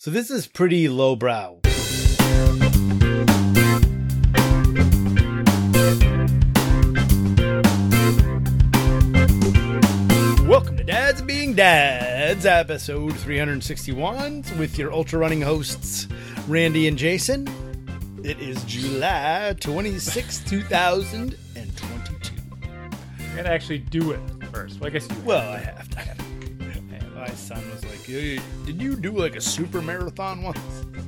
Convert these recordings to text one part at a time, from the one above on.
So this is pretty lowbrow. Welcome to Dads Being Dads, episode 361, with your ultra running hosts, Randy and Jason. It is July 26, 2022. You gotta actually do it first. Well, I guess you. Well, I have son was like, "Hey, "Did you do like a super marathon once?"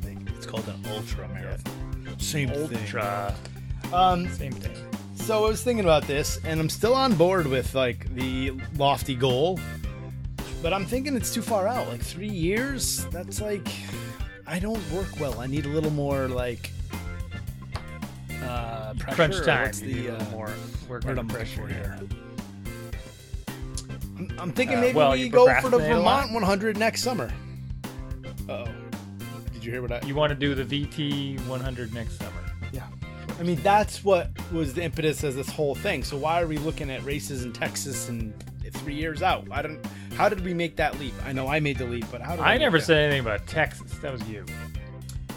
Like, It's called an ultra marathon. Same thing. ultra. Um, Same thing. so I was thinking about this, and I'm still on board with like the lofty goal, but I'm thinking it's too far out. Like three years. That's like, I don't work well. I need a little more like uh, pressure. Crunch time. What's you need the uh, more work under pressure here. I'm, I'm thinking Uh, maybe well, we go for the procrastinate a lot. Vermont 100 next summer. Oh, did you hear what I? You want to do the VT 100 next summer? yeah. I mean, that's what was the impetus of this whole thing. So why are we looking at races in Texas and three years out? I don't. How did we make that leap? I know I made the leap, but how did I make never said anything about Texas. That was you.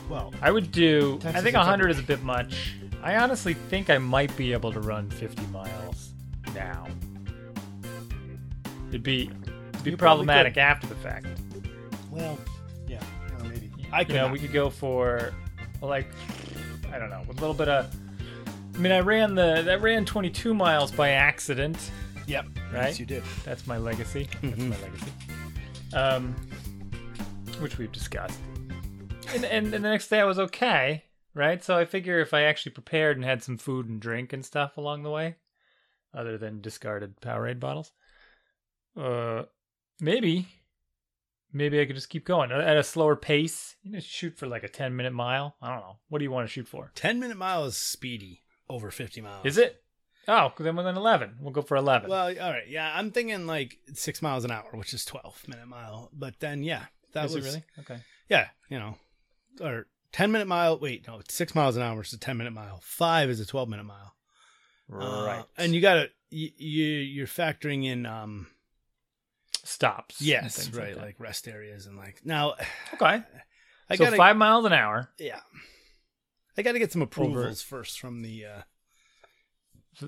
Well, I would do. Texas I think 100 is a bit much. I honestly think I might be able to run 50 miles now. It'd be it'd be You problematic after the fact. well, yeah, well, maybe. I you know, not. we could go for like I don't know, a little bit of. I mean, I ran the I ran 22 miles by accident. Yep. Right? Yes, you did. That's my legacy. That's Mhm. my legacy. Um, which we've discussed. And, and and the next day I was okay, right? So I figure if I actually prepared and had some food and drink and stuff along the way, other than discarded Powerade bottles, uh, maybe, maybe I could just keep going at a slower pace. You know, shoot for like a ten minute mile. I don't know. What do you want to shoot for? Ten minute mile is speedy over 50 miles. Is it? Oh, then we're within eleven, we'll go for eleven. Well, all right. Yeah, I'm thinking like six miles an hour, which is 12 minute mile. But then, yeah, that Is was it really okay? yeah, you know, or 10 minute mile. Wait, no, it's six miles an hour is a 10 minute mile. Five is a 12 minute mile. Uh, Right. and you gotta you, you you're factoring in um stops. yes right that. like, rest areas and like now okay. I so gotta five miles an hour yeah I gotta get some approvals first from the. uh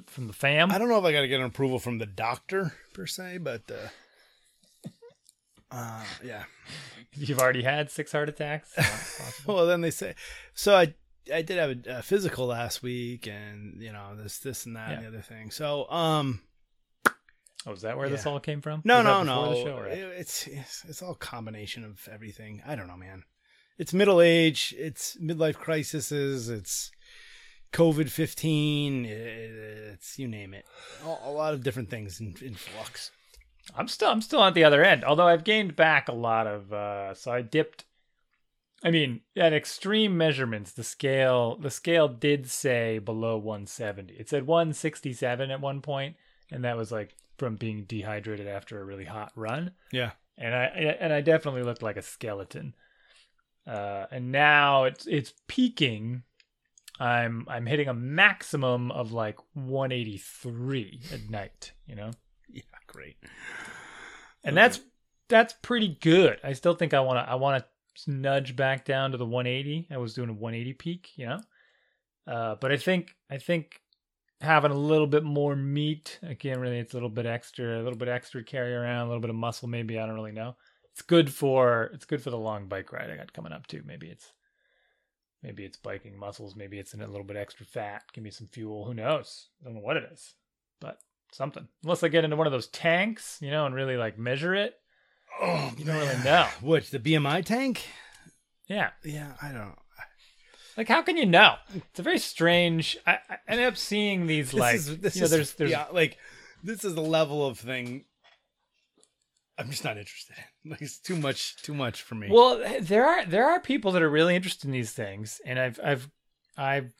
from the fam. I don't know if I gotta get an approval from the doctor per se, but uh, uh yeah. You've already had six heart attacks. Well, then they say. So I I did have a, a physical last week, and you know this this and that and the other thing. So um oh, is that where this all came from? no Was no no show it's, it's it's all combination of everything. I don't know, man. It's middle age. It's midlife crises. It's COVID fifteen. It's you name it. A, a lot of different things in, in flux. I'm still I'm still at the other end. Although I've gained back a lot of. uh So I dipped. I mean, at extreme measurements, the scale the scale did say below 170. It said 167 at one point, and that was like from being dehydrated after a really hot run. Yeah. and I and I definitely looked like a skeleton. Uh, and now it's it's peaking. I'm I'm hitting a maximum of like 183 at night. You know, Yeah. Great. and that's that's pretty good. I still think I want to I want to nudge back down to the 180. I was doing a 180 peak. You know, uh, but I think I think having a little bit more meat. Again really it's a little bit extra a little bit extra carry around a little bit of muscle maybe i don't really know. It's good for it's good for the long bike ride i got coming up too. Maybe it's maybe it's biking muscles maybe it's in a little bit extra fat give me some fuel who knows? I don't know what it is but something. Unless i get into one of those tanks you know and really like measure it. Oh, you don't really know. Which the BMI tank? yeah. Yeah, I don't. Like how can you know it's a very strange i, I ended up seeing these This like is, this you know is, there's there's yeah, like this is the level of thing. I'm just not interested in. Like it's too much, too much for me. Well, there are there are people that are really interested in these things, and I've I've I've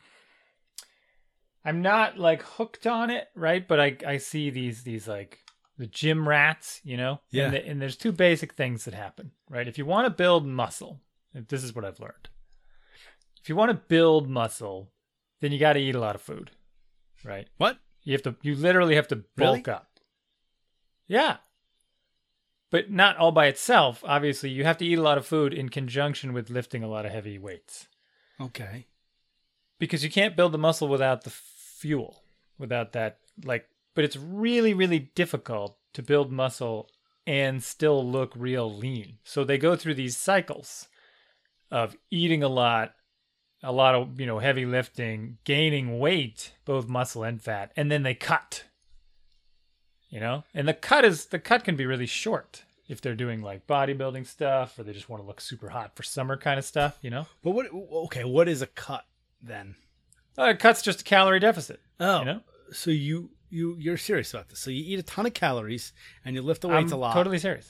I'm not like hooked on it, right? But I I see these these like the gym rats, you know. Yeah. And, the, and there's two basic things that happen, right? If you want to build muscle, if this is what I've learned. If you want to build muscle, then you got to eat a lot of food, right? what? You have to you literally have to Really? bulk up. Yeah. but not all by itself. Obviously, you have to eat a lot of food in conjunction with lifting a lot of heavy weights Okay. because you can't build the muscle without the fuel, without that like. But it's really, really difficult to build muscle and still look real lean. So they go through these cycles of eating a lot, a lot of you know heavy lifting, gaining weight, both muscle and fat, and then they cut. You know, and the cut is the cut can be really short if they're doing like bodybuilding stuff or they just want to look super hot for summer kind of stuff. You know, But what? Okay, what is a cut then? uh, cut's just a calorie deficit. Oh, You know, so you you you're serious about this? So you eat a ton of calories and you lift the weights I'm a lot, totally serious.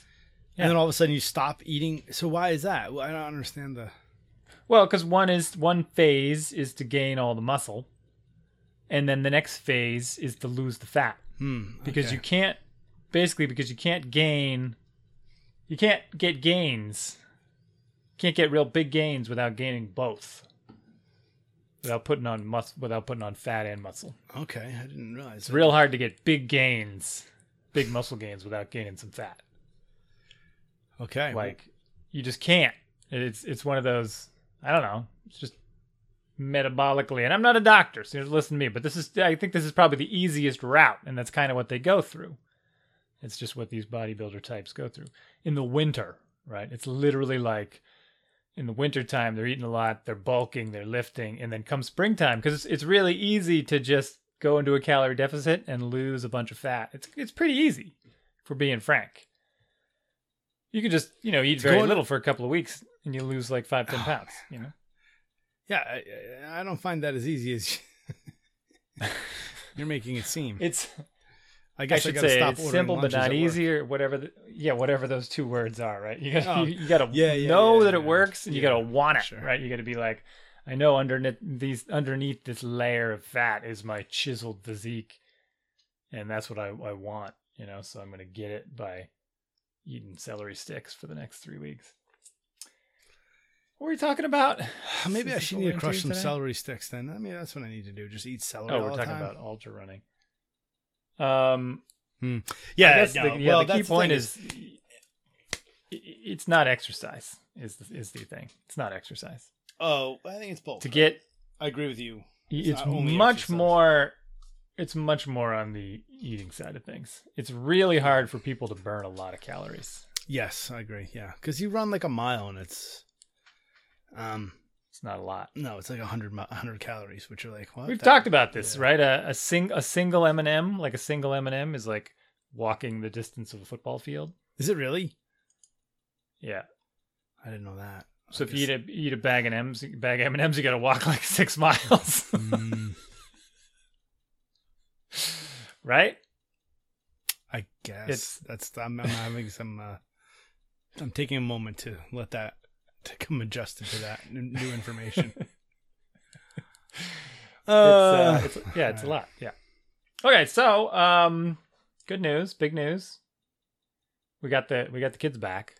and then all of a sudden you stop eating. So why is that? Well, I don't understand the. Well, because one is one phase is to gain all the muscle, and then the next phase is to lose the fat. Hmm, because okay. you can't basically because you can't gain you can't get gains can't get real big gains without gaining both without putting on mus- without putting on fat and muscle Okay, I didn't realize. it's that. real hard to get big gains big muscle gains without gaining some fat Okay, well, like you just can't it's it's one of those i don't know. It's just metabolically and i'm not a doctor so listen to me but this is i think this is probably the easiest route and that's kind of what they go through. It's just what these bodybuilder types go through. In the winter right? It's literally like in the wintertime they're eating a lot they're bulking they're lifting and then come springtime because it's, it's really easy to just go into a calorie deficit and lose a bunch of fat. It's, it's pretty easy for being frank. You can just you know eat very little for a couple of weeks and you lose like five ten ah. pounds you know yeah, I, I- I don't find that as easy as you're making it seem. it's I I guess I, should gotta say stop it's simple but not easy or whatever. The, yeah, whatever those two words are, right? You got Oh, you, you got to yeah, yeah, know yeah, that it works, and you got to want it, sure. right? You got to be like, I know underneath these underneath this layer of fat is my chiseled physique, and that's what I I want, you know. So I'm gonna get it by eating celery sticks for the next three weeks. What were we talking about? Maybe I should need to into crush some today? celery sticks then. I mean, that's what I need to do. Just eat celery Oh, we're the talking time. about ultra running. Um, yeah, I no, the, yeah, well, the key that's point thing is i- it's not exercise is the, is the thing. It's not exercise. oh, I think it's both. To get I agree with you. it's, not only much exercise. more it's much more on the eating side of things. It's really hard for people to burn a lot of calories. Yes, I agree. Yeah, because you run like a mile and it's, um, It's not a lot. no, it's like a hundred hundred calories, which are like what? We've That- talked about this, yeah. right? A, a sing a single M and m like a single M and m is like walking the distance of a football field. Is it really? Yeah. I didn't know that. So I if you eat a eat a bag of M's, bag of M and M's, you got to walk like six miles, Mm, right? I guess It's- that's. I'm, I'm having some. Uh, I'm taking a moment to let that to come adjusted to that new information. it's, uh, it's yeah, it's a lot. Yeah. Okay, so um, good news, big news. We got the we got the kids back.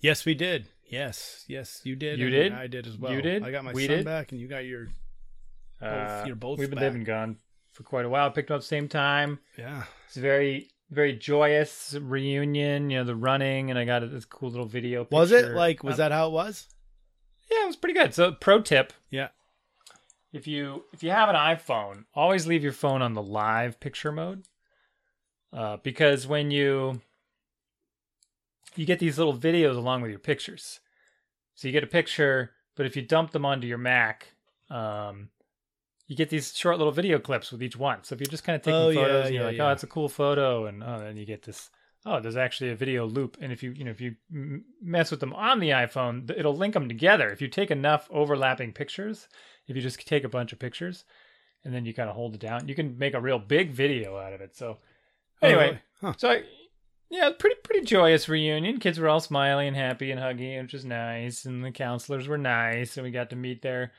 yes, we did. Yes, yes, you did. You and did? I did as well. You did? I got my We son did? back, and you got your. Uh, you're both we've been back. gone for quite a while. Picked them up same time. Yeah. It's a very very joyous reunion. You know the running, and I got this cool little video. Was it like? Was Um, that how it was? Yeah, it was pretty good. So pro tip: Yeah. if you if you have an iphone always leave your phone on the live picture mode uh, because when you you get these little videos along with your pictures so you get a picture but if you dump them onto your mac um, you get these short little video clips with each one so if you're just kind of taking Oh, yeah, photos and you're yeah, like yeah. oh it's a cool photo and oh then you get this oh there's actually a video loop and if you you know if you m- mess with them on the iphone th- it'll link them together if you take enough overlapping pictures if you just take a bunch of pictures and then you kind of hold it down you can make a real big video out of it so anyway Oh. Huh. so I, yeah pretty pretty joyous reunion kids were all smiling and happy and hugging which was nice and the counselors were nice and we got to meet there.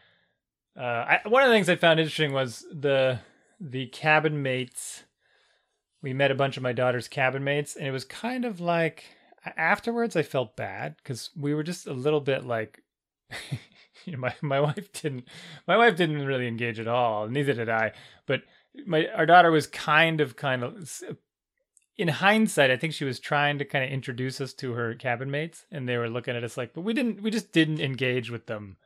uh, I, one of the things i found interesting was the the cabin mates we met a bunch of my daughter's cabin mates and it was kind of like afterwards i felt bad because we were just a little bit like you know my, my wife didn't my wife didn't really engage at all neither did i but my our daughter was kind of kind of in hindsight, I think she was trying to kind of introduce us to her cabin mates, and they were looking at us like, but we didn't, we just didn't engage with them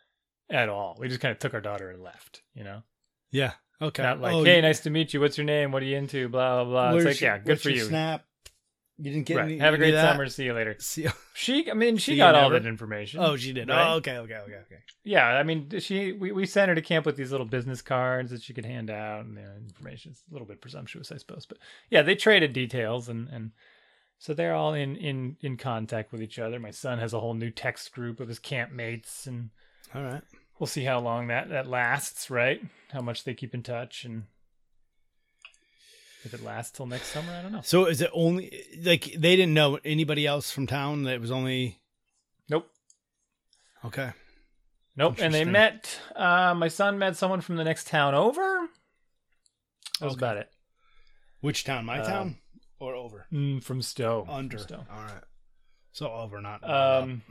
at all. We just kind of took our daughter and left, you know? Yeah. Okay. Not like, Oh, hey, nice to meet you. What's your name? What are you into? Blah, blah, blah. It's like, your- yeah, good for you. Snap. You didn't get Right. any. Have a great summer. See you later. See, She, I mean, she got all that information. oh, she did. Right? Oh, okay, okay, okay, okay. Yeah, I mean, she we, we sent her to camp with these little business cards that she could hand out and you know, information. It's a little bit presumptuous, I suppose, but yeah, they traded details and and so they're all in in in contact with each other. My son has a whole new text group of his camp mates, and All right. We'll see how long that that lasts. Right? How much they keep in touch and. If it lasts till next summer, I don't know. So is it only like they didn't know anybody else from town? That was only Nope. okay. Nope. And they met. Uh, my son met someone from the next town over. That was Okay. about it. Which town? My Um, town or over? Mm, from Stowe. Under. From Stowe. All right. So over, not Um,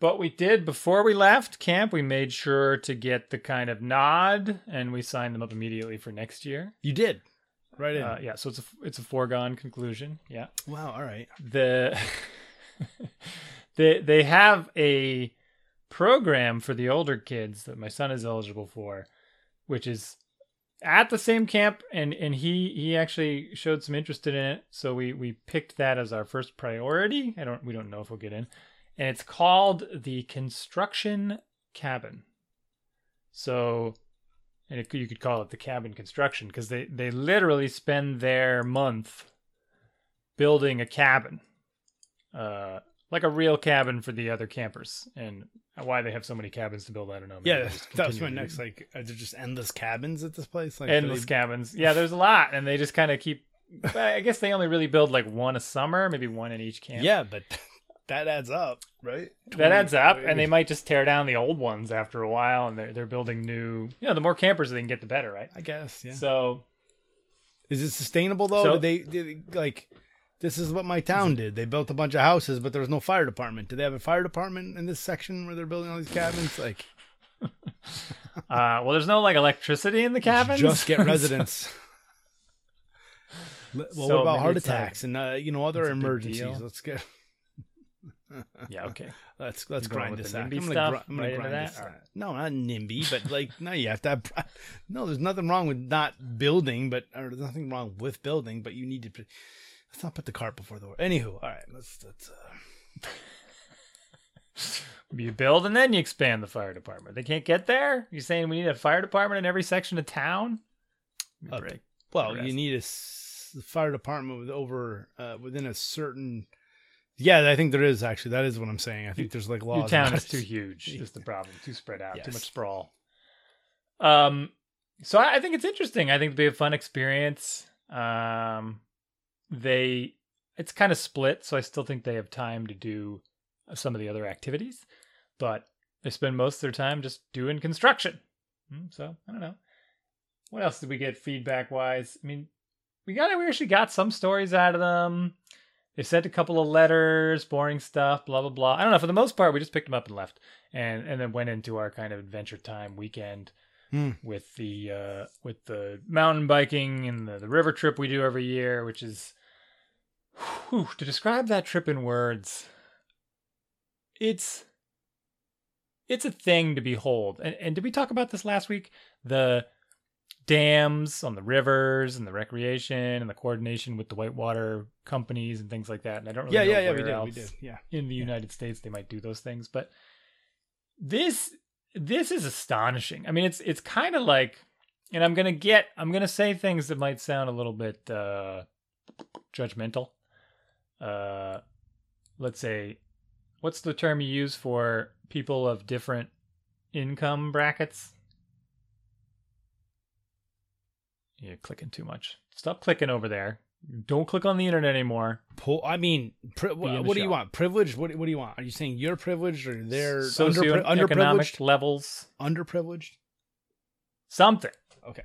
but we did before we left camp. We made sure to get the kind of nod, and we signed them up immediately for next year. you did right in. Uh, yeah, so it's a it's a foregone conclusion. Yeah, wow. All right. the they they have a program for the older kids that my son is eligible for, which is at the same camp and and he he actually showed some interest in it so we we picked that as our first priority i don't we don't know if we'll get in and it's called the construction cabin so and it, you could call it the cabin construction because they they literally spend their month building a cabin uh like a real cabin for the other campers and why they have so many cabins to build i don't know Maybe Yeah, that was my next. Like, are there just endless cabins at this place? Like, endless they- cabins. Yeah, there's a lot, and they just kind of keep. I guess they only really build like one a summer, maybe one in each camp. Yeah, but that adds up, right? that adds up, and they might just tear down the old ones after a while, and they're they're building new. You know, the more campers they can get, the better, right? I guess. Yeah. So Is it sustainable though? So- Did they, did like? This is what my town did. They built a bunch of houses, but there was no fire department. Do they have a fire department in this section where they're building all these cabins? Like, Uh, well, there's no like electricity in the cabins. just get residents. Well, So what about heart attacks and uh, you know other it's a big emergencies? Let's get yeah, okay. let's let's You grind this out. I'm gonna, stuff gr- I'm gonna grind this out. No, not NIMBY, but like no, you have to have. No, there's nothing wrong with not building, but or there's nothing wrong with building, but you need to. Let's not put the cart before the horse. Anywho, all right, let's let's. Uh, You build and then you expand the fire department. They can't get there. You're saying we need a fire department in every section of town? Uh. Well, you need a s- fire department with over uh, within a certain. Yeah, I think there is actually. That is what I'm saying. I think there's like laws. Your town is too huge. Is the problem? Too spread out. Too much sprawl. Um, so I, I think it's interesting. I think it'd be a fun experience. Um, they it's kind of split, so I still think they have time to do some of the other activities, but they spend most of their time just doing construction. Hmm, So I don't know. What else did we get feedback wise? I mean, we got we actually got some stories out of them. They sent a couple of letters, boring stuff, blah blah blah. I don't know. For the most part, we just picked them up and left, and and then went into our kind of adventure time weekend Hmm. with the uh, with the mountain biking and the, the river trip we do every year, which is whew, to describe that trip in words. It's it's a thing to behold, and and did we talk about this last week? The dams on the rivers and the recreation and the coordination with the whitewater companies and things like that. And I don't really Yeah, know yeah, yeah. We did. We did. Yeah. in the United States they might do those things, but this this is astonishing. I mean, it's it's kind of like, and I'm gonna get I'm gonna say things that might sound a little bit uh, judgmental. Uh, let's say, what's the term you use for people of different income brackets? You're clicking too much. Stop clicking over there. Don't click on the internet anymore. Pull. I mean, pri- what, what do you want? Privilege? What, what do you want? Are you saying you're privileged or they're underpri- Socioeconomic underprivileged? levels, Underprivileged? something. Okay.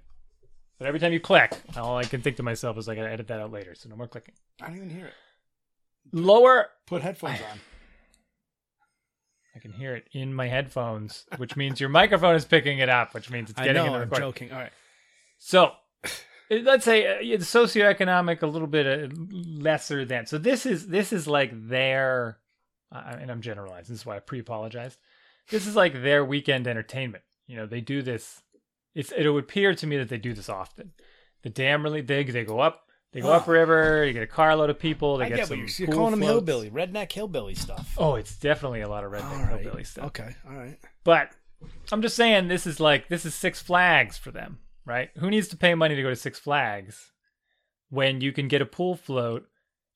But every time you click, all I can think to myself is I gotta edit that out later, so no more clicking. I don't even hear it. Lower. Put headphones on. I can hear it in my headphones, which means your microphone is picking it up, which means it's I getting know. in the I'm joking. All right. So, let's say uh, it's socioeconomic a little bit uh, lesser than. So this is this is like their, uh, and I'm generalizing. This is why I pre-apologized. This is like their weekend entertainment. You know, they do this. It's it would appear to me that they do this often. The dam really big. They go up. They go Oh. upriver. You get a carload of people. They I get get some. you're, you're pool calling them hillbilly, redneck hillbilly stuff. Oh, it's definitely a lot of redneck right. hillbilly stuff. Okay, all right. But I'm just saying this is like this is Six Flags for them, right? Who needs to pay money to go to Six Flags when you can get a pool float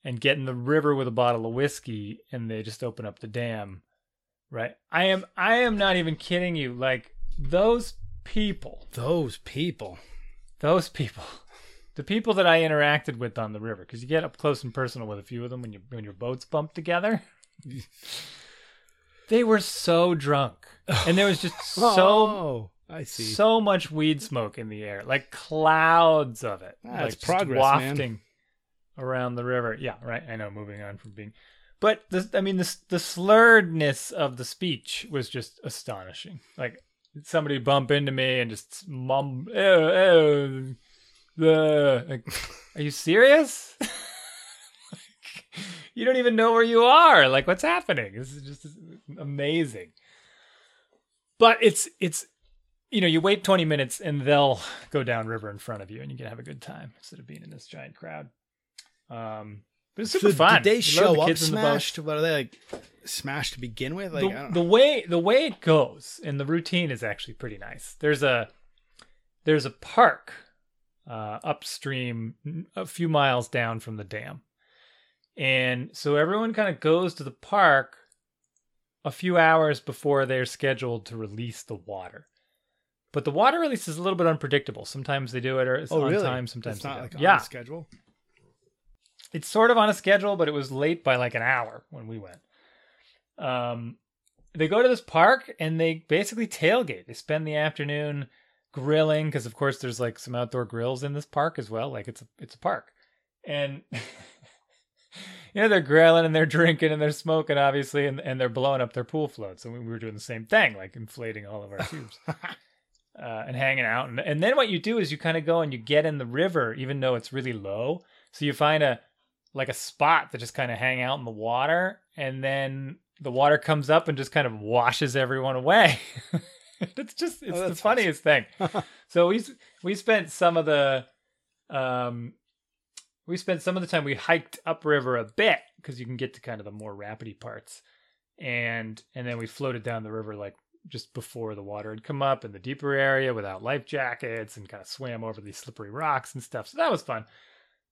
and get in the river with a bottle of whiskey and they just open up the dam, right? I am I am not even kidding you. Like those people, Those people. those people, the people that I interacted with on the river, because you get up close and personal with a few of them when you when your boats bump together. they were so drunk, and there was just so oh, I see. so much weed smoke in the air, like clouds of it. Ah, like progress, wafting man. around the river. Yeah, right. I know. Moving on from being, but the, I mean, the the slurredness of the speech was just astonishing. Like somebody bump into me and just mum, the. Like, are you serious? Like, you don't even know where you are. Like, what's happening? This is just amazing. But it's it's you know, you wait 20 minutes and they'll go downriver in front of you and you can have a good time instead of being in this giant crowd. Um, but it's super So fun. Did they You show the up the smashed? What are they like? Smashed to begin with? Like I the, the way the way it goes and the routine is actually pretty nice. There's a there's a park uh, upstream, a few miles down from the dam, and so everyone kind of goes to the park a few hours before they're scheduled to release the water. But the water release is a little bit unpredictable. Sometimes they do it or it's oh on really? time. Sometimes it's they not like on yeah, schedule. it's sort of on a schedule, but it was late by like an hour when we went. Um, they go to this park and they basically tailgate. They spend the afternoon grilling because, of course, there's like some outdoor grills in this park as well. Like it's a it's a park, and you know they're grilling and they're drinking and they're smoking, obviously, and and they're blowing up their pool floats. And we were doing the same thing, like inflating all of our tubes. uh, and hanging out. And, and then what you do is you kind of go and you get in the river, even though it's really low. So you find a like a spot to just kind of hang out in the water, and then the water comes up and just kind of washes everyone away. it's just it's the Oh, that's funniest thing. so we we spent some of the um we spent some of the time we hiked upriver a bit because you can get to kind of the more rapidy parts and and then we floated down the river like just before the water had come up in the deeper area without life jackets and kind of swam over these slippery rocks and stuff. So that was fun.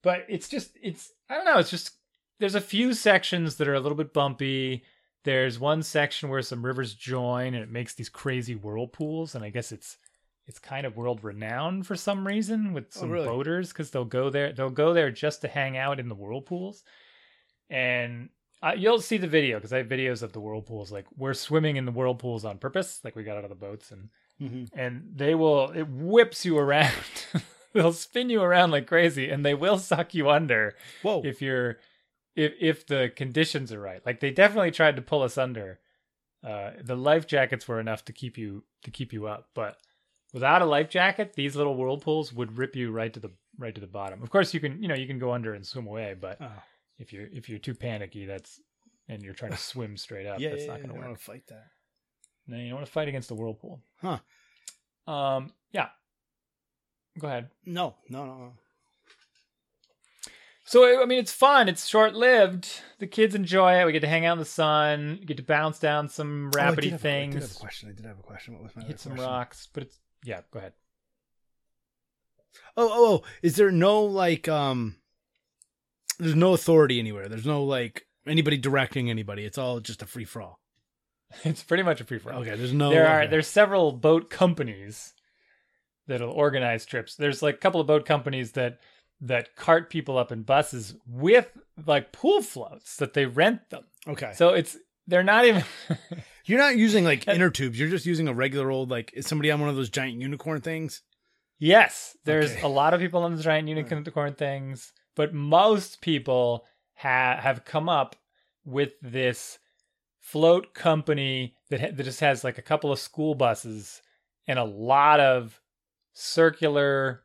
But it's just it's i don't know it's just there's a few sections that are a little bit bumpy. There's one section where some rivers join and it makes these crazy whirlpools and i guess it's it's kind of world renowned for some reason with Oh, some really? boaters because they'll go there they'll go there just to hang out in the whirlpools. And uh, you'll see the video because i have videos of the whirlpools like we're swimming in the whirlpools on purpose like we got out of the boats and Mhm. and they will it whips you around they'll spin you around like crazy and they will suck you under Whoa. if you're if if the conditions are right like they definitely tried to pull us under uh the life jackets were enough to keep you to keep you up but without a life jacket these little whirlpools would rip you right to the right to the bottom of course you can you know you can go under and swim away but Oh. If you're if you're too panicky that's and you're trying to swim straight up yeah, that's yeah, not going to I work want to fight that. no, you don't want to fight against the whirlpool. Huh. Um. Yeah. Go ahead. No, no, no, no. So I mean, it's fun. It's short lived. The kids enjoy it. We get to hang out in the sun. Get to bounce down some Oh, rapidy have a- I did have a things. question. I did have a question. What was my hit some question? rocks. But it's yeah. Go ahead. Oh, oh, oh. Is there no like um there's no authority anywhere. There's no like anybody directing anybody. It's all just a free for all. It's pretty much a free for all. Okay, there's no there are okay. there's several boat companies that'll organize trips. There's like a couple of boat companies that that cart people up in buses with like pool floats that they rent them. Okay. So it's they're not even You're not using like inner tubes. You're just using a regular old like is somebody on one of those giant unicorn things? Yes, there's Okay. a lot of people on the giant unicorn things, but most people ha- have come up with this float company that, ha- that just has like a couple of school buses and a lot of circular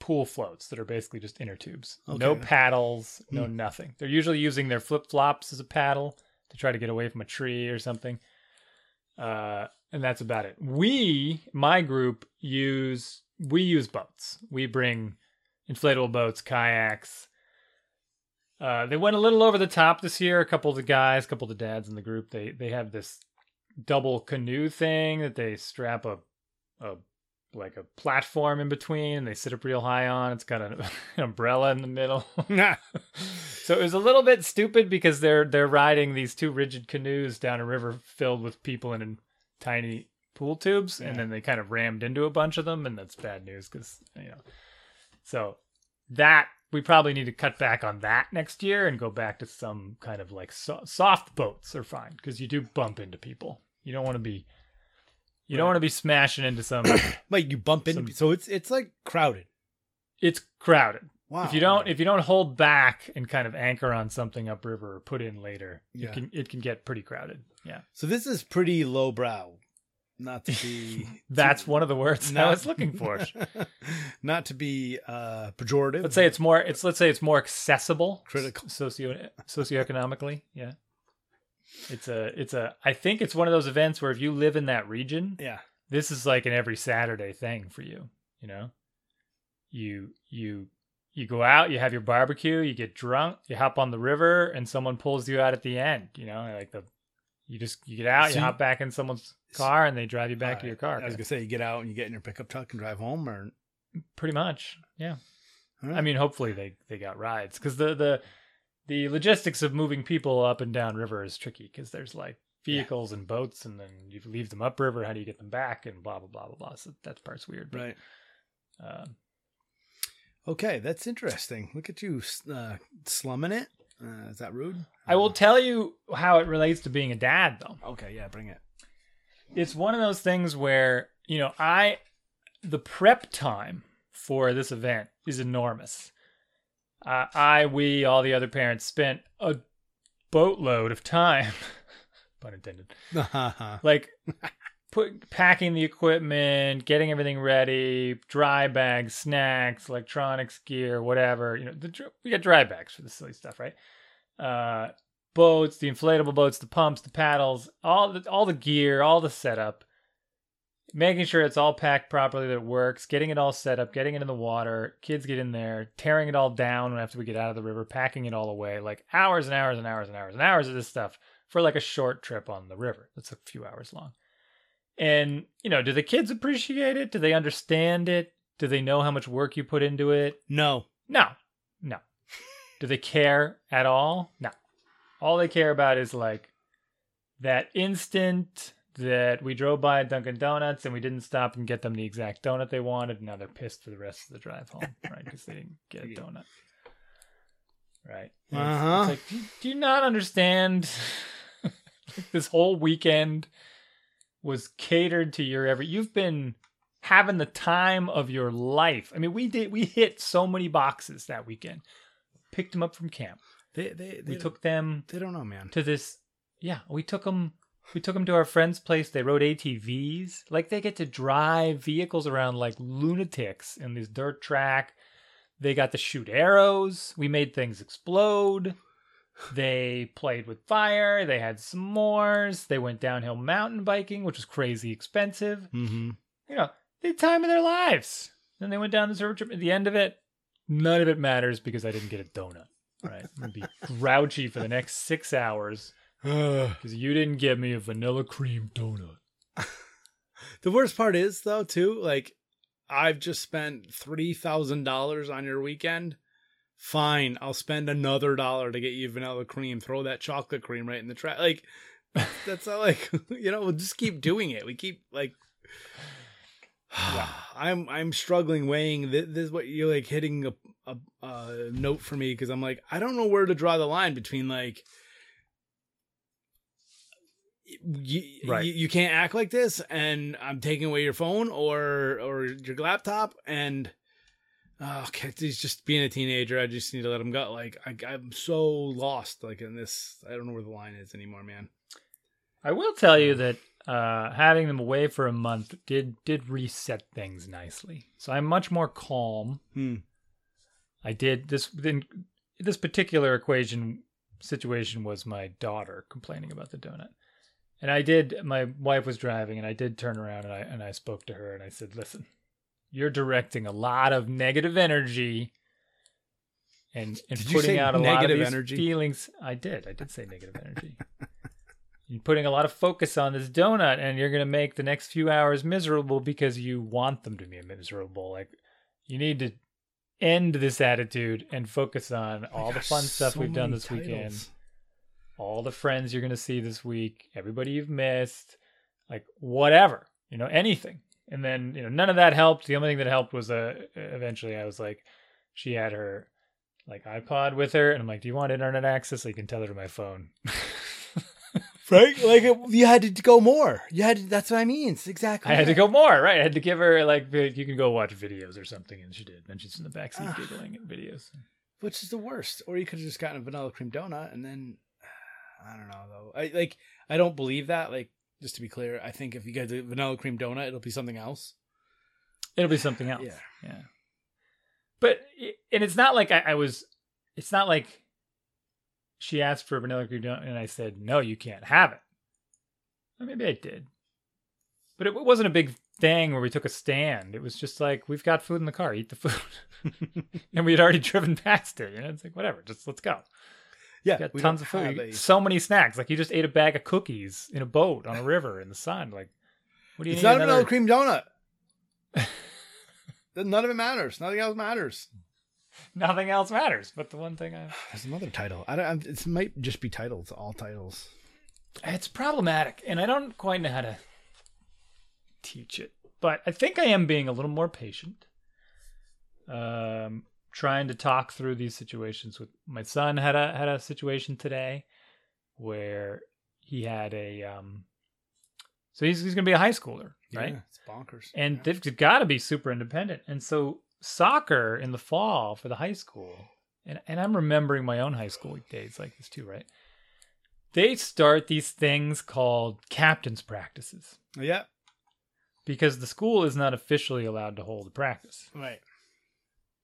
pool floats that are basically just inner tubes. Okay. No paddles, no Hmm. nothing. They're usually using their flip flops as a paddle to try to get away from a tree or something. Uh, and that's about it. We, my group, use we use boats. We bring inflatable boats, kayaks. Uh, they went a little over the top this year. A couple of the guys, a couple of the dads in the group, they they have this double canoe thing that they strap a a like a platform in between and they sit up real high on. It's got an, umbrella in the middle. so it was a little bit stupid because they're they're riding these two rigid canoes down a river filled with people in, in tiny pool tubes Yeah. and then they kind of rammed into a bunch of them and that's bad news cuz you know. So that we probably need to cut back on that next year and go back to some kind of like so- soft boats are fine because you do bump into people. You don't want to be you don't want to be smashing into some like you bump into, Some- so it's it's like crowded. it's crowded. Wow. If you don't if you don't hold back and kind of anchor on something upriver or put in later, Yeah. it can it can get pretty crowded. Yeah. so this is pretty lowbrow, not to be. That's one of the words I Not- was looking for. not to be uh pejorative. Let's say it's more it's let's say it's more accessible Critical. socio socioeconomically. Yeah. It's a it's a I think it's one of those events where if you live in that region, yeah. this is like an every Saturday thing for you, you know? You you you go out, you have your barbecue, you get drunk, you hop on the river and someone pulls you out at the end, you know? Like the you just you get out, So you- hop back in someone's car and they drive you back to your car. I was gonna say you get out and you get in your pickup truck and drive home, or Pretty much. Yeah. All I mean, hopefully they they got rides cuz the the the logistics of moving people up and down river is tricky cuz there's like vehicles and boats and then you leave them upriver, how do you get them back and blah blah blah blah blah. So that part's weird. but, right. Um, Okay, that's interesting. Look at you uh, slumming it. Uh, is that rude? I will tell you how it relates to being a dad, though. Okay, yeah, bring it. It's one of those things where, you know, I, the prep time for this event is enormous. Uh, I, we, all the other parents spent a boatload of time, pun intended, like put packing the equipment, getting everything ready, dry bags, snacks, electronics gear, whatever. You know, the, we got dry bags for the silly stuff, right? Uh, boats, the inflatable boats, the pumps, the paddles, all the all the gear, all the setup. Making sure it's all packed properly, that it works, getting it all set up, getting it in the water, kids get in there, tearing it all down after we get out of the river, packing it all away, like hours and hours and hours and hours and hours of this stuff for like a short trip on the river. That's a few hours long. And, you know, do the kids appreciate it? Do they understand it? Do they know how much work you put into it? no. No. No. do they care at all? No. All they care about is like that instant that we drove by Dunkin' Donuts and we didn't stop and get them the exact donut they wanted. And now they're pissed for the rest of the drive home, right? Because they didn't get a donut. Right. Uh-huh. It's like, do you, do you not understand? this whole weekend was catered to your every. You've been having the time of your life. I mean, we did. We hit so many boxes that weekend. Picked them up from camp. They they they, We took them they don't know, man. to this. Yeah, we took them. We took them to our friend's place. They rode ATVs. Like they get to drive vehicles around like lunatics in this dirt track. They got to shoot arrows. We made things explode. They played with fire. They had s'mores. They went downhill mountain biking, which was crazy expensive. Mm-hmm. You know, the time of their lives. Then they went down this river trip. At the end of it, none of it matters because I didn't get a donut. Right? I'm gonna be grouchy for the next six hours because you didn't get me a vanilla cream donut. the worst part is though, too, like I've just spent three thousand dollars on your weekend. Fine, I'll spend another dollar to get you vanilla cream. Throw that chocolate cream right in the trash. Like that's not like you know. We'll just keep doing it. We keep like. Yeah. I'm I'm struggling weighing this, this is what you're like hitting a, a, a note for me because I'm like I don't know where to draw the line between like you, Right. you, you can't act like this and I'm taking away your phone or or your laptop and oh, okay he's just being a teenager I just need to let him go like I, I'm so lost like in this I don't know where the line is anymore man I will tell you that uh, having them away for a month did did reset things nicely. So I'm much more calm. Hmm. I did this in this particular equation situation was my daughter complaining about the donut. And I did my wife was driving and I did turn around and I and I spoke to her and I said, "Listen, you're directing a lot of negative energy and and Did putting out a lot of energy? feelings." I did. I did say negative energy. You're putting a lot of focus on this donut and you're going to make the next few hours miserable because you want them to be miserable. Like you need to end this attitude and focus on all the fun stuff so we've done this weekend all the friends you're going to see this week, everybody you've missed, like whatever, you know, anything. And then, you know, none of that helped. The only thing that helped was uh, eventually I was like, she had her like iPod with her, and I'm like, do you want internet access? So you can tell her to my phone. Right? Like it, you had to go more. You had to, that's what I mean. It's exactly. I had to go more, right? I had to give her like, you can go watch videos or something, and she did. Then she's in the backseat Ah. giggling at videos. Which is the worst? Or you could have just gotten a vanilla cream donut and then I don't know though. I like I don't believe that. Like just to be clear, I think if you get the vanilla cream donut, it'll be something else. It'll be something else. Yeah. Yeah. But and it's not like I, I was. It's not like she asked for a vanilla cream donut and I said no, you can't have it. Or maybe I did, but it wasn't a big thing where we took a stand. It was just like we've got food in the car, eat the food, and we had already driven past it. You know, it's like whatever, just let's go. Yeah, We've got tons of food, a- so many snacks. Like you just ate a bag of cookies in a boat on a river in the sun. Like, what do you It's need? not a vanilla cream donut. None of it matters. Nothing else matters. Nothing else matters. But the one thing I There's another title. I don't. It might just be titles. All titles. It's problematic, and I don't quite know how to teach it. But I think I am being a little more patient. Um, trying to talk through these situations with my son had a had a situation today where he had a um. So he's he's gonna be a high schooler, right? Yeah, it's bonkers. and Yeah. they've got to be super independent. And so soccer in the fall for the high school, and and I'm remembering my own high school days like this too, right? They start these things called captain's practices yeah. because the school is not officially allowed to hold a practice. Right.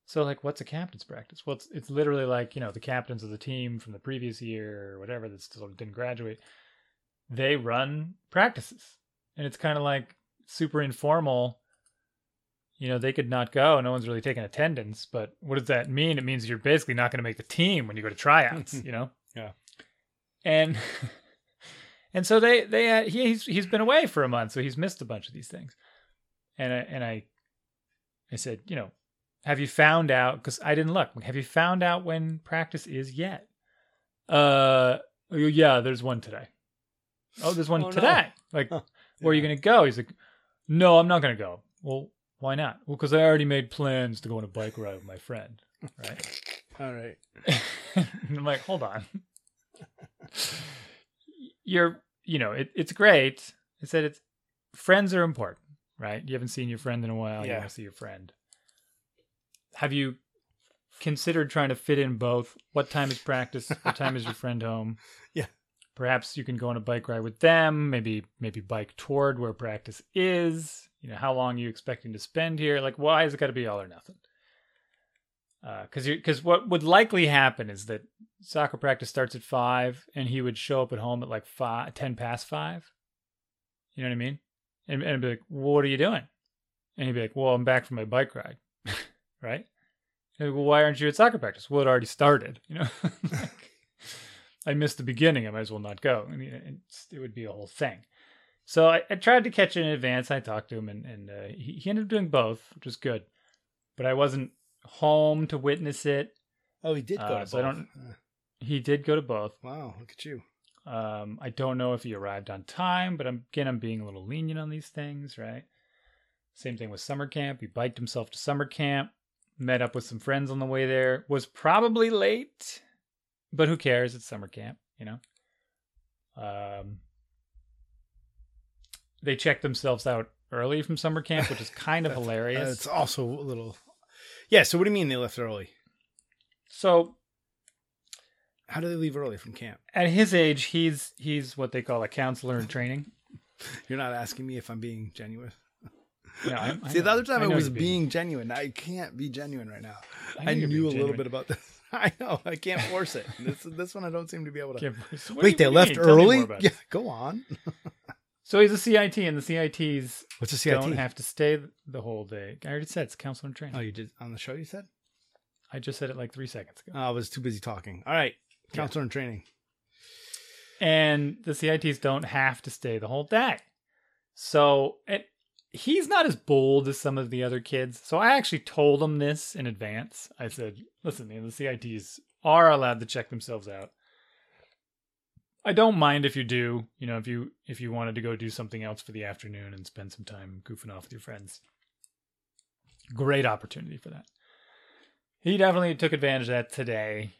So like, what's a captain's practice? Well, it's, it's literally like you know the captains of the team from the previous year or whatever that still didn't graduate. They run practices, and it's kind of like super informal. You know, they could not go. No one's really taking attendance. But what does that mean? It means you're basically not going to make the team when you go to tryouts. you know. Yeah. And and so they they had, he, he's he's been away for a month, so he's missed a bunch of these things. And I and I I said, you know, have you found out? Because I didn't look. Have you found out when practice is yet? Uh, oh, yeah, there's one today. Oh, there's one Oh, no. today. Like, Huh. where are you going to go? He's like, no, I'm not going to go. Well, why not? Well, because I already made plans to go on a bike ride with my friend. Right. All right. I'm like, hold on. You're, you know, it, it's great. I said it's friends are important, right? You haven't seen your friend in a while. Yeah. You want to see your friend. Have you considered trying to fit in both? What time is practice? What time is your friend home? Yeah. Perhaps you can go on a bike ride with them. Maybe maybe bike toward where practice is. You know, how long are you expecting to spend here? Like, why has it got to be all or nothing? Uh, because because what would likely happen is that soccer practice starts at five and he would show up at home at like five ten past five. You know what i mean? And, and I'd be like what are you doing? And he'd be like well i'm back from my bike ride. Right? And well why aren't you at soccer practice? Well it already started you know? Like, i missed the beginning. I might as well not go. Mean it would be a whole thing so I, I tried to catch it in advance i talked to him and, and uh, he, he ended up doing both which was good but i wasn't home to witness it. Oh, he did go Uh, to so I don't- He did go to both. Wow, look at you. Um, I don't know if he arrived on time, but I'm, again, I'm being a little lenient on these things, right? Same thing with summer camp. He biked himself to summer camp, met up with some friends on the way there, was probably late, but who cares? It's summer camp, you know? Um, they checked themselves out early from summer camp, which is kind of hilarious. Uh, it's also a little. Yeah. So what do you mean they left early? so How do they leave early from camp? at his age, he's he's what they call a counselor in training. You're not asking me if I'm being genuine. No, I, I See, the other time I, know was you're being genuine. I can't be genuine right now. I I, knew a being little bit about this. I know. I can't force it. This this one I don't seem to be able to. Yeah, so what do Wait, they left? Early? Yeah, go on. So he's a CIT, and the CITs What's a CIT? don't have to stay the whole day. I already said it's counselor and training. oh, you did on the show. You said. I just said it like three seconds ago. Oh, I was too busy talking. All right, counselor in training. and the CITs don't have to stay the whole day. So it, he's not as bold as some of the other kids. So I actually told him this in advance. I said, "Listen, know, the CITs are allowed to check themselves out. I don't mind if you do. You know, if you if you wanted to go do something else for the afternoon and spend some time goofing off with your friends. Great opportunity for that. He definitely took advantage of that today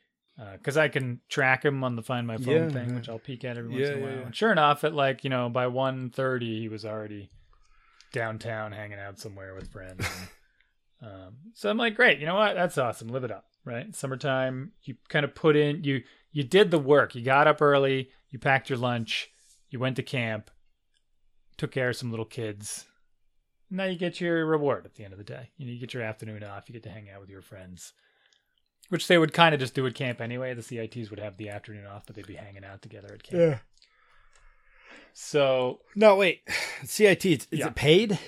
because I can track him on the Find My Phone Yeah, thing, yeah. which I'll peek at every once Yeah, in a while. yeah. And sure enough, at like you know by 1.30, he was already downtown hanging out somewhere with friends. And, um, so I'm like, great, you know what? That's awesome. Live it up, right? Summertime, you kind of put in you you did the work. You got up early, you packed your lunch, you went to camp, took care of some little kids. Now you get your reward at the end of the day. You know, you get your afternoon off. You get to hang out with your friends, which they would kind of just do at camp anyway. The CITs would have the afternoon off, but they'd be hanging out together at camp. Yeah. So No, wait. CIT. Is Yeah. it paid?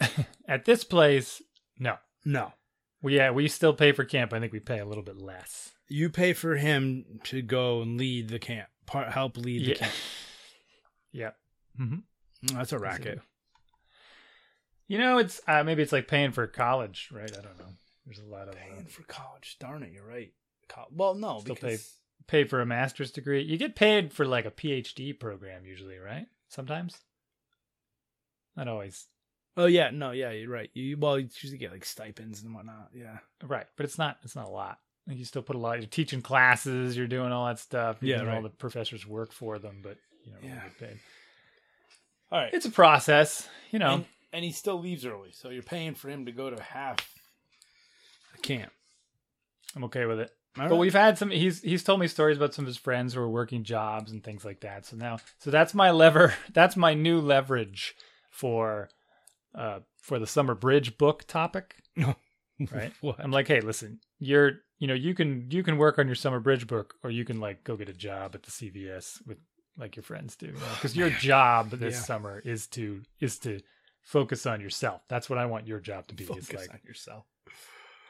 at this place, no, No. We yeah we still pay for camp. I think we pay a little bit less. You pay for him to go and lead the camp, part, help lead the Yeah. camp. yeah. Mm-hmm. Mm, That's a racket. You know, it's uh, maybe it's like paying for college, right? I don't know. There's a lot of uh, Paying for college. Darn it, you're right. Co- well, no, Still because pay for a master's degree. You get paid for like a PhD program usually, right? Sometimes. Not always. Oh yeah, no, yeah, you're right. You well, you usually get like stipends and whatnot. Yeah, Right, but it's not it's not a lot. Like you still put a lot you're teaching classes, you're doing all that stuff. You're Yeah, doing all right. the professors work for them, but you know, Yeah. get paid. all right. It's a process, you know. and, and he still leaves early, so you're paying for him to go to half a camp. I'm okay with it. All But right. we've had some. He's he's told me stories about some of his friends who are working jobs and things like that. So now, so that's my lever. That's my new leverage for, uh, for the summer bridge book topic. right. I'm like, hey, listen, you're you know you can you can work on your summer bridge book, or you can like go get a job at the CVS with like your friends do, because your job this Yeah. summer is to is to focus on yourself. That's what I want your job to be. Focus It's like on yourself.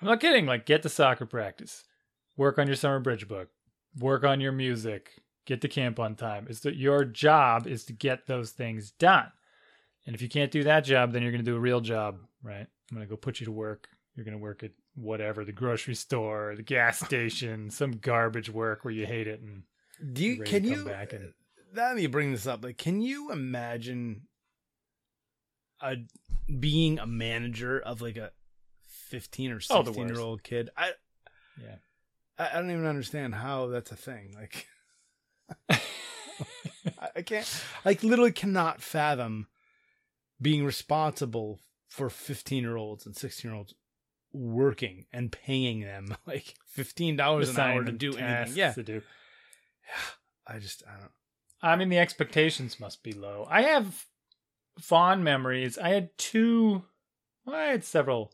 I'm not kidding. Like, get to soccer practice, work on your summer bridge book, work on your music, get to camp on time. It's that your job is to get those things done. And if you can't do that job, then you're going to do a real job, right? I'm going to go put you to work. You're going to work at whatever the grocery store, the gas station, some garbage work where you hate it. And Do you can you back and- you bring this up, like can you imagine a being a manager of like a fifteen or Oh, sixteen year old kid? I yeah, I I don't even understand how that's a thing. Like I, I can't like literally cannot fathom being responsible for 15 year olds and 16 year olds working and paying them like $15 an hour to do anything. Yeah. to do. I just I don't I mean, the expectations must be low. I have fond memories. I had two, well, I had several,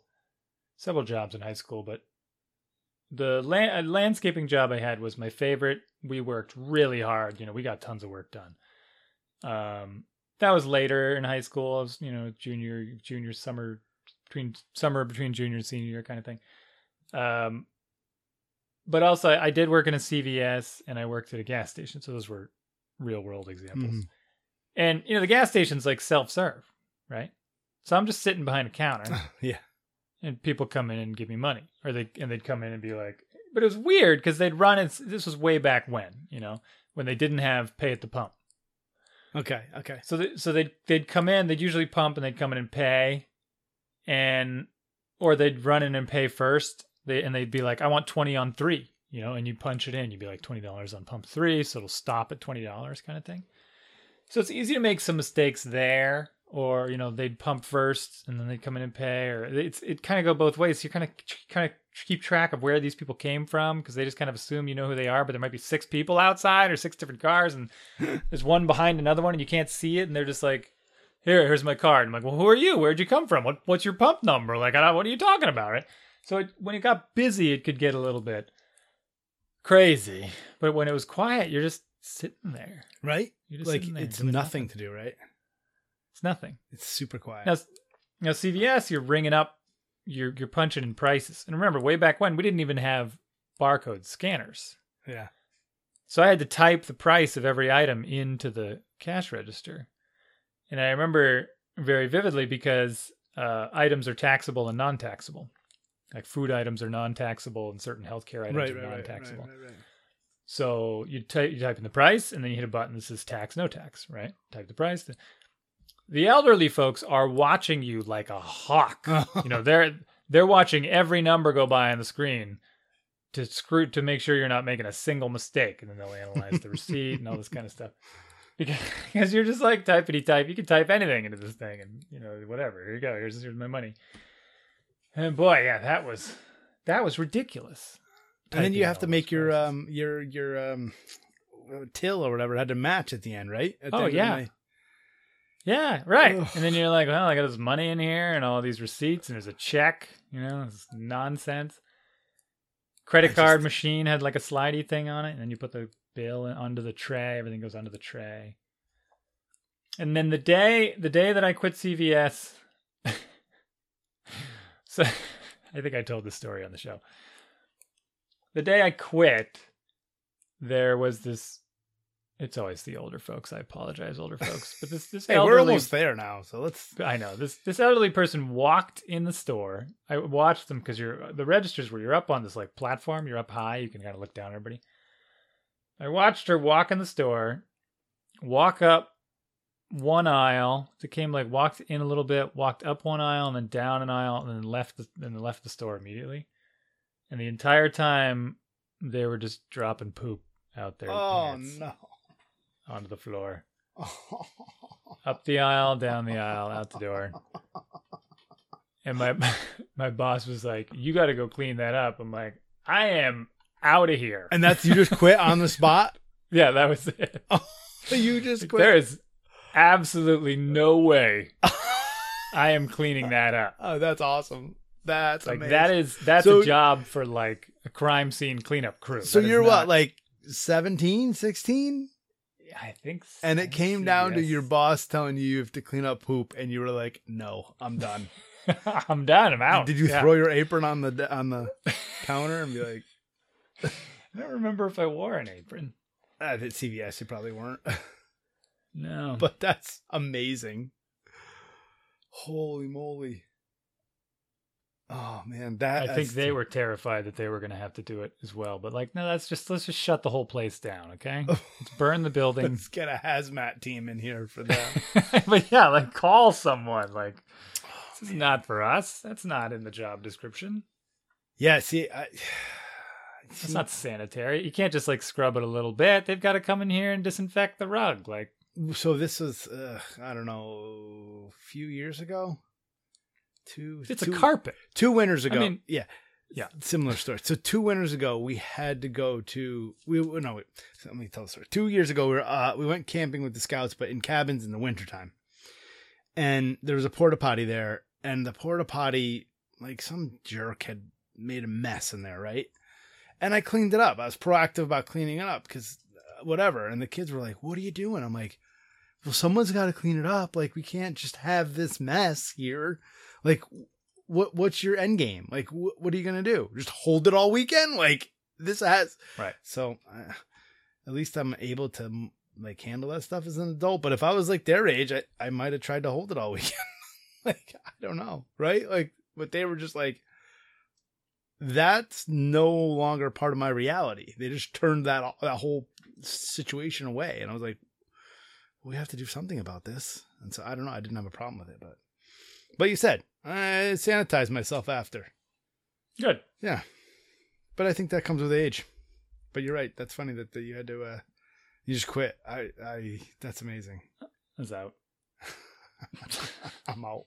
several jobs in high school, but the la- uh, landscaping job I had was my favorite. We worked really hard. You know, we got tons of work done. Um, that was later in high school. I was, you know, junior, junior summer, between summer between junior and senior year kind of thing. Um, but also I did work in a CVS and I worked at a gas station. So those were real world examples. Mhm. And you know, the gas station's like self-serve, right? So I'm just sitting behind a counter yeah. and people come in and give me money or they and they'd come in and be like but it was weird because they'd run it this was way back when you know when they didn't have pay at the pump Okay. Okay. so they, so they'd they'd come in they'd usually pump and they'd come in and pay and or they'd run in and pay first they and they'd be like i want 20 on 3 you know and you punch it in you'd be like $20 on pump 3 so it'll stop at $20 kind of thing so it's easy to make some mistakes there or you know they'd pump first and then they'd come in and pay, or it's it kind of go both ways. So you kind of kind of keep track of where these people came from because they just kind of assume you know who they are, but there might be six people outside or six different cars, and there's one behind another one, and you can't see it, and they're just like. Here, here's my card. I'm like, well, who are you? Where'd you come from? What, what's your pump number? Like, I don't, what are you talking about, right? So it, when it got busy, it could get a little bit crazy. But when it was quiet, you're just sitting there. Right? You're just Like it's doing nothing to do, right? It's nothing. It's super quiet. Now, now CVS, you're ringing up, you're you're punching in prices. And remember, way back when, we didn't even have barcode scanners. yeah. So I had to type the price of every item into the cash register. And I remember very vividly because uh, items are taxable and non-taxable. Like food items are non-taxable and certain healthcare items Right, are right, non-taxable. right, right. So you, type you type in the price and then you hit a button that says tax, no tax, right? Type the price. The elderly folks are watching you like a hawk. you know, they're they're watching every number go by on the screen to screw to make sure you're not making a single mistake, and then they'll analyze the receipt and all this kind of stuff. Because, because you're just like typity type. You can type anything into this thing, and you know whatever. Here you go. Here's here's my money. And boy, yeah, that was that was ridiculous. and then you have to make your prices. um your your um till or whatever had to match at the end, right? At the Oh, yeah. night. Yeah, right. Ugh. And then you're like, well, I got this money in here and all these receipts, and there's a check. You know, it's nonsense. Credit I card just- machine had like a slidey thing on it, and then you put the bill onto the tray. Everything goes onto the tray. And then the day, the day that I quit CVS, so I think I told this story on the show. The day I quit, there was this. It's always the older folks. I apologize, older folks, but this this Hey, elderly we're almost there now, so let's. I know this this elderly person walked in the store. I watched them because you're the registers where you're up on this like platform. You're up high. You can kind of look down at everybody. I watched her walk in the store, walk up one aisle. It came like walked in a little bit, walked up one aisle, and then down an aisle, and then left the and then left the store immediately. And the entire time, they were just dropping poop out there Oh no! Onto the floor, up the aisle, down the aisle, out the door. And my my boss was like, "You got to go clean that up." I'm like, "I am out of here." and that's you just quit on the spot. yeah, that was it. Oh, you just quit. there is absolutely no way I am cleaning that up. oh, that's awesome. That's Like amazing. that is that's So- a job for like a crime scene cleanup crew. So That you're what, like 17, 16? I think, so. And it came down to your boss telling you you have to clean up poop, and you were like, "No, I'm done." I'm done. I'm out. Did you Yeah. throw your apron on the on the counter and be like, I don't remember if I wore an apron. "Ah, at CVS, you probably weren't." No, but that's amazing. Holy moly! Oh man, that I think they were terrified that they were going to have to do it as well. But like, no, that's just let's just shut the whole place down, okay? Let's burn the building. Let's get a hazmat team in here for that. but yeah, like call someone. Like, this is not for us. That's not in the job description. yeah, see, I, It's not sanitary. You can't just like scrub it a little bit. They've got to come in here and disinfect the rug. Like, so this was uh, I don't know, a few years ago. Two, it's two, a carpet. two winters ago. mean, yeah, yeah. similar story. So two winters ago, we had to go to we no wait, let me tell the story. Two years ago, we were, uh, we went camping with the scouts, but in cabins in the wintertime. and there was a porta potty there, and the porta potty like some jerk had made a mess in there, right? And I cleaned it up. I was proactive about cleaning it up because whatever. And the kids were like, "What are you doing?" I'm like, "Well, someone's got to clean it up. Like we can't just have this mess here." Like, what what's your end game? Like, wh- what are you gonna do? Just hold it all weekend? Like this has Right. So, uh, at least I'm able to like handle that stuff as an adult. But if I was like their age, I I might have tried to hold it all weekend. like I don't know, right? Like, but they were just like. That's no longer part of my reality. They just turned that that whole situation away, and I was like, "We have to do something about this." And so I don't know. I didn't have a problem with it, but but you said I sanitize myself after. Good. Yeah, but I think that comes with age. But you're right. That's funny that, that you had to. Uh, you just quit. I I. That's amazing. That's out. I'm out.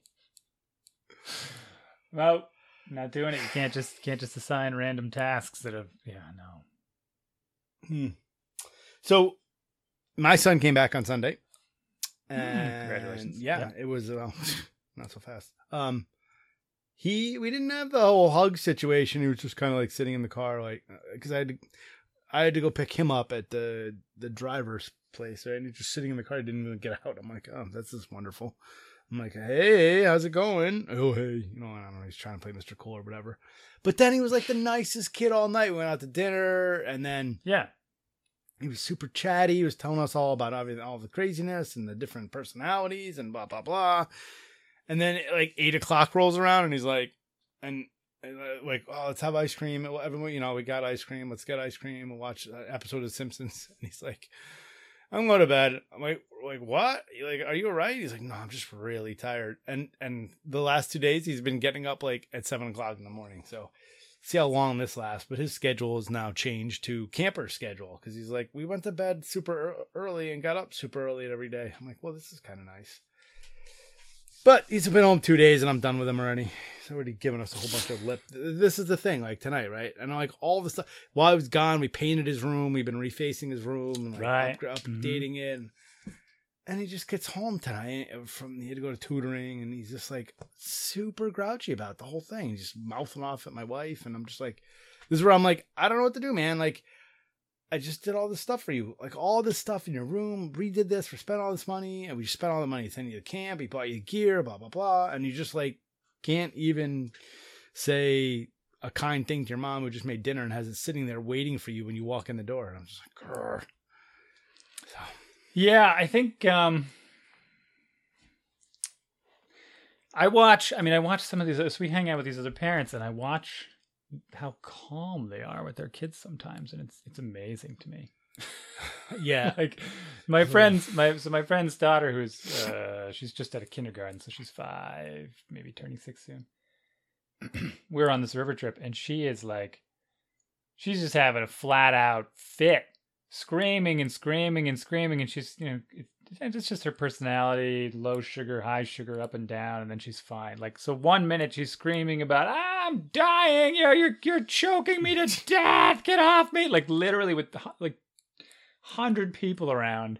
No, not doing it. You can't just can't just assign random tasks that have yeah no. Hmm. So, my son came back on Sunday, Hmm, and congratulations. yeah, Yeah. it was well, not so fast. Um, he we didn't have the whole hug situation. He was just kind of like sitting in the car, like because I had to, I had to go pick him up at the the driver's place, right? And he's just sitting in the car. He didn't even get out. I'm like, oh, this is wonderful. I'm like, hey, how's it going? Oh, hey, you know, I don't know. He's trying to play Mr. Cool or whatever. But then he was like the nicest kid all night. We went out to dinner, and then Yeah. he was super chatty. He was telling us all about all the craziness and the different personalities and blah blah blah. And then like eight o'clock rolls around, and he's like, and uh, like, oh, let's have ice cream. Everyone, you know, we got ice cream. Let's get ice cream. We'll watch an episode of Simpsons. And he's like, I'm going to bed. I'm like, like what? Like, are you all right? He's like, no, I'm just really tired. And and the last two days, he's been getting up like at seven o'clock in the morning. So see how long this lasts. But his schedule is now changed to camper schedule because he's like, we went to bed super early and got up super early every day. I'm like, well, this is kind of nice. But he's been home two days and I'm done with him already. He's already given us a whole bunch of lip. This is the thing, like tonight, right? And like all the stuff. While I was gone, we painted his room. We've been refacing his room and like Right. upgra- mm-hmm. updating it. And, and he just gets home tonight uh, from he had to go to tutoring and he's just like super grouchy about the whole thing. He's just mouthing off at my wife and I'm just like, this is where I'm like, I don't know what to do, man. Like, I just did all this stuff for you. Like all this stuff in your room, redid this, we spent all this money, and we spent all the money sending you to camp, he bought you gear, blah, blah, blah. And you just like can't even say a kind thing to your mom who just made dinner and has it sitting there waiting for you when you walk in the door. And I'm just like, Grr. Yeah, I think um I watch I mean I watch some of these so we hang out with these other parents and I watch how calm they are with their kids sometimes and it's it's amazing to me. yeah. like my friend's my so my friend's daughter who's uh she's just out of kindergarten so she's 5 maybe turning 6 soon. We're on this river trip and she is like she's just having a flat out fit screaming and screaming and screaming and she's you know it's just her personality low sugar high sugar up and down and then she's fine. Like so one minute she's screaming about i'm dying! You're you're, you're choking me to death! Get off me! Like literally with like 100 people around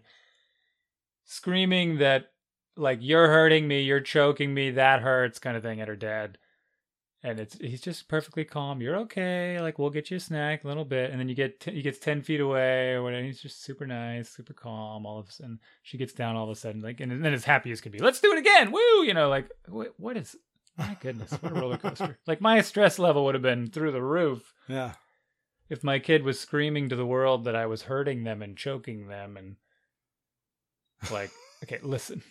screaming that like you're hurting me you're choking me that hurts kind of thing at her dad and it's he's just perfectly calm. You're okay. Like we'll get you a snack, a little bit, and then you get t- he gets ten feet away or whatever. He's just super nice, super calm. All of a sudden, she gets down all of a sudden, like, and then as happy as can be. Let's do it again. Woo! You know, like what, what is? My goodness, what a roller coaster! like my stress level would have been through the roof Yeah. if my kid was screaming to the world that I was hurting them and choking them, and like, okay, listen.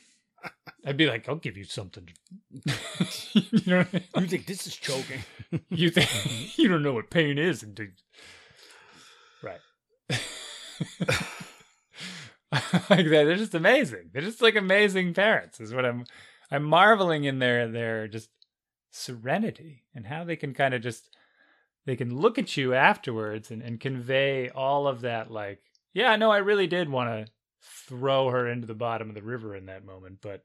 I'd be like, I'll give you something. you know I mean? You think this is choking? you think you don't know what pain is and right like that they're just amazing they're just like amazing parents is what i'm i'm marveling in their their just serenity and how they can kind of just they can look at you afterwards and, and convey all of that like yeah no i really did want to throw her into the bottom of the river in that moment but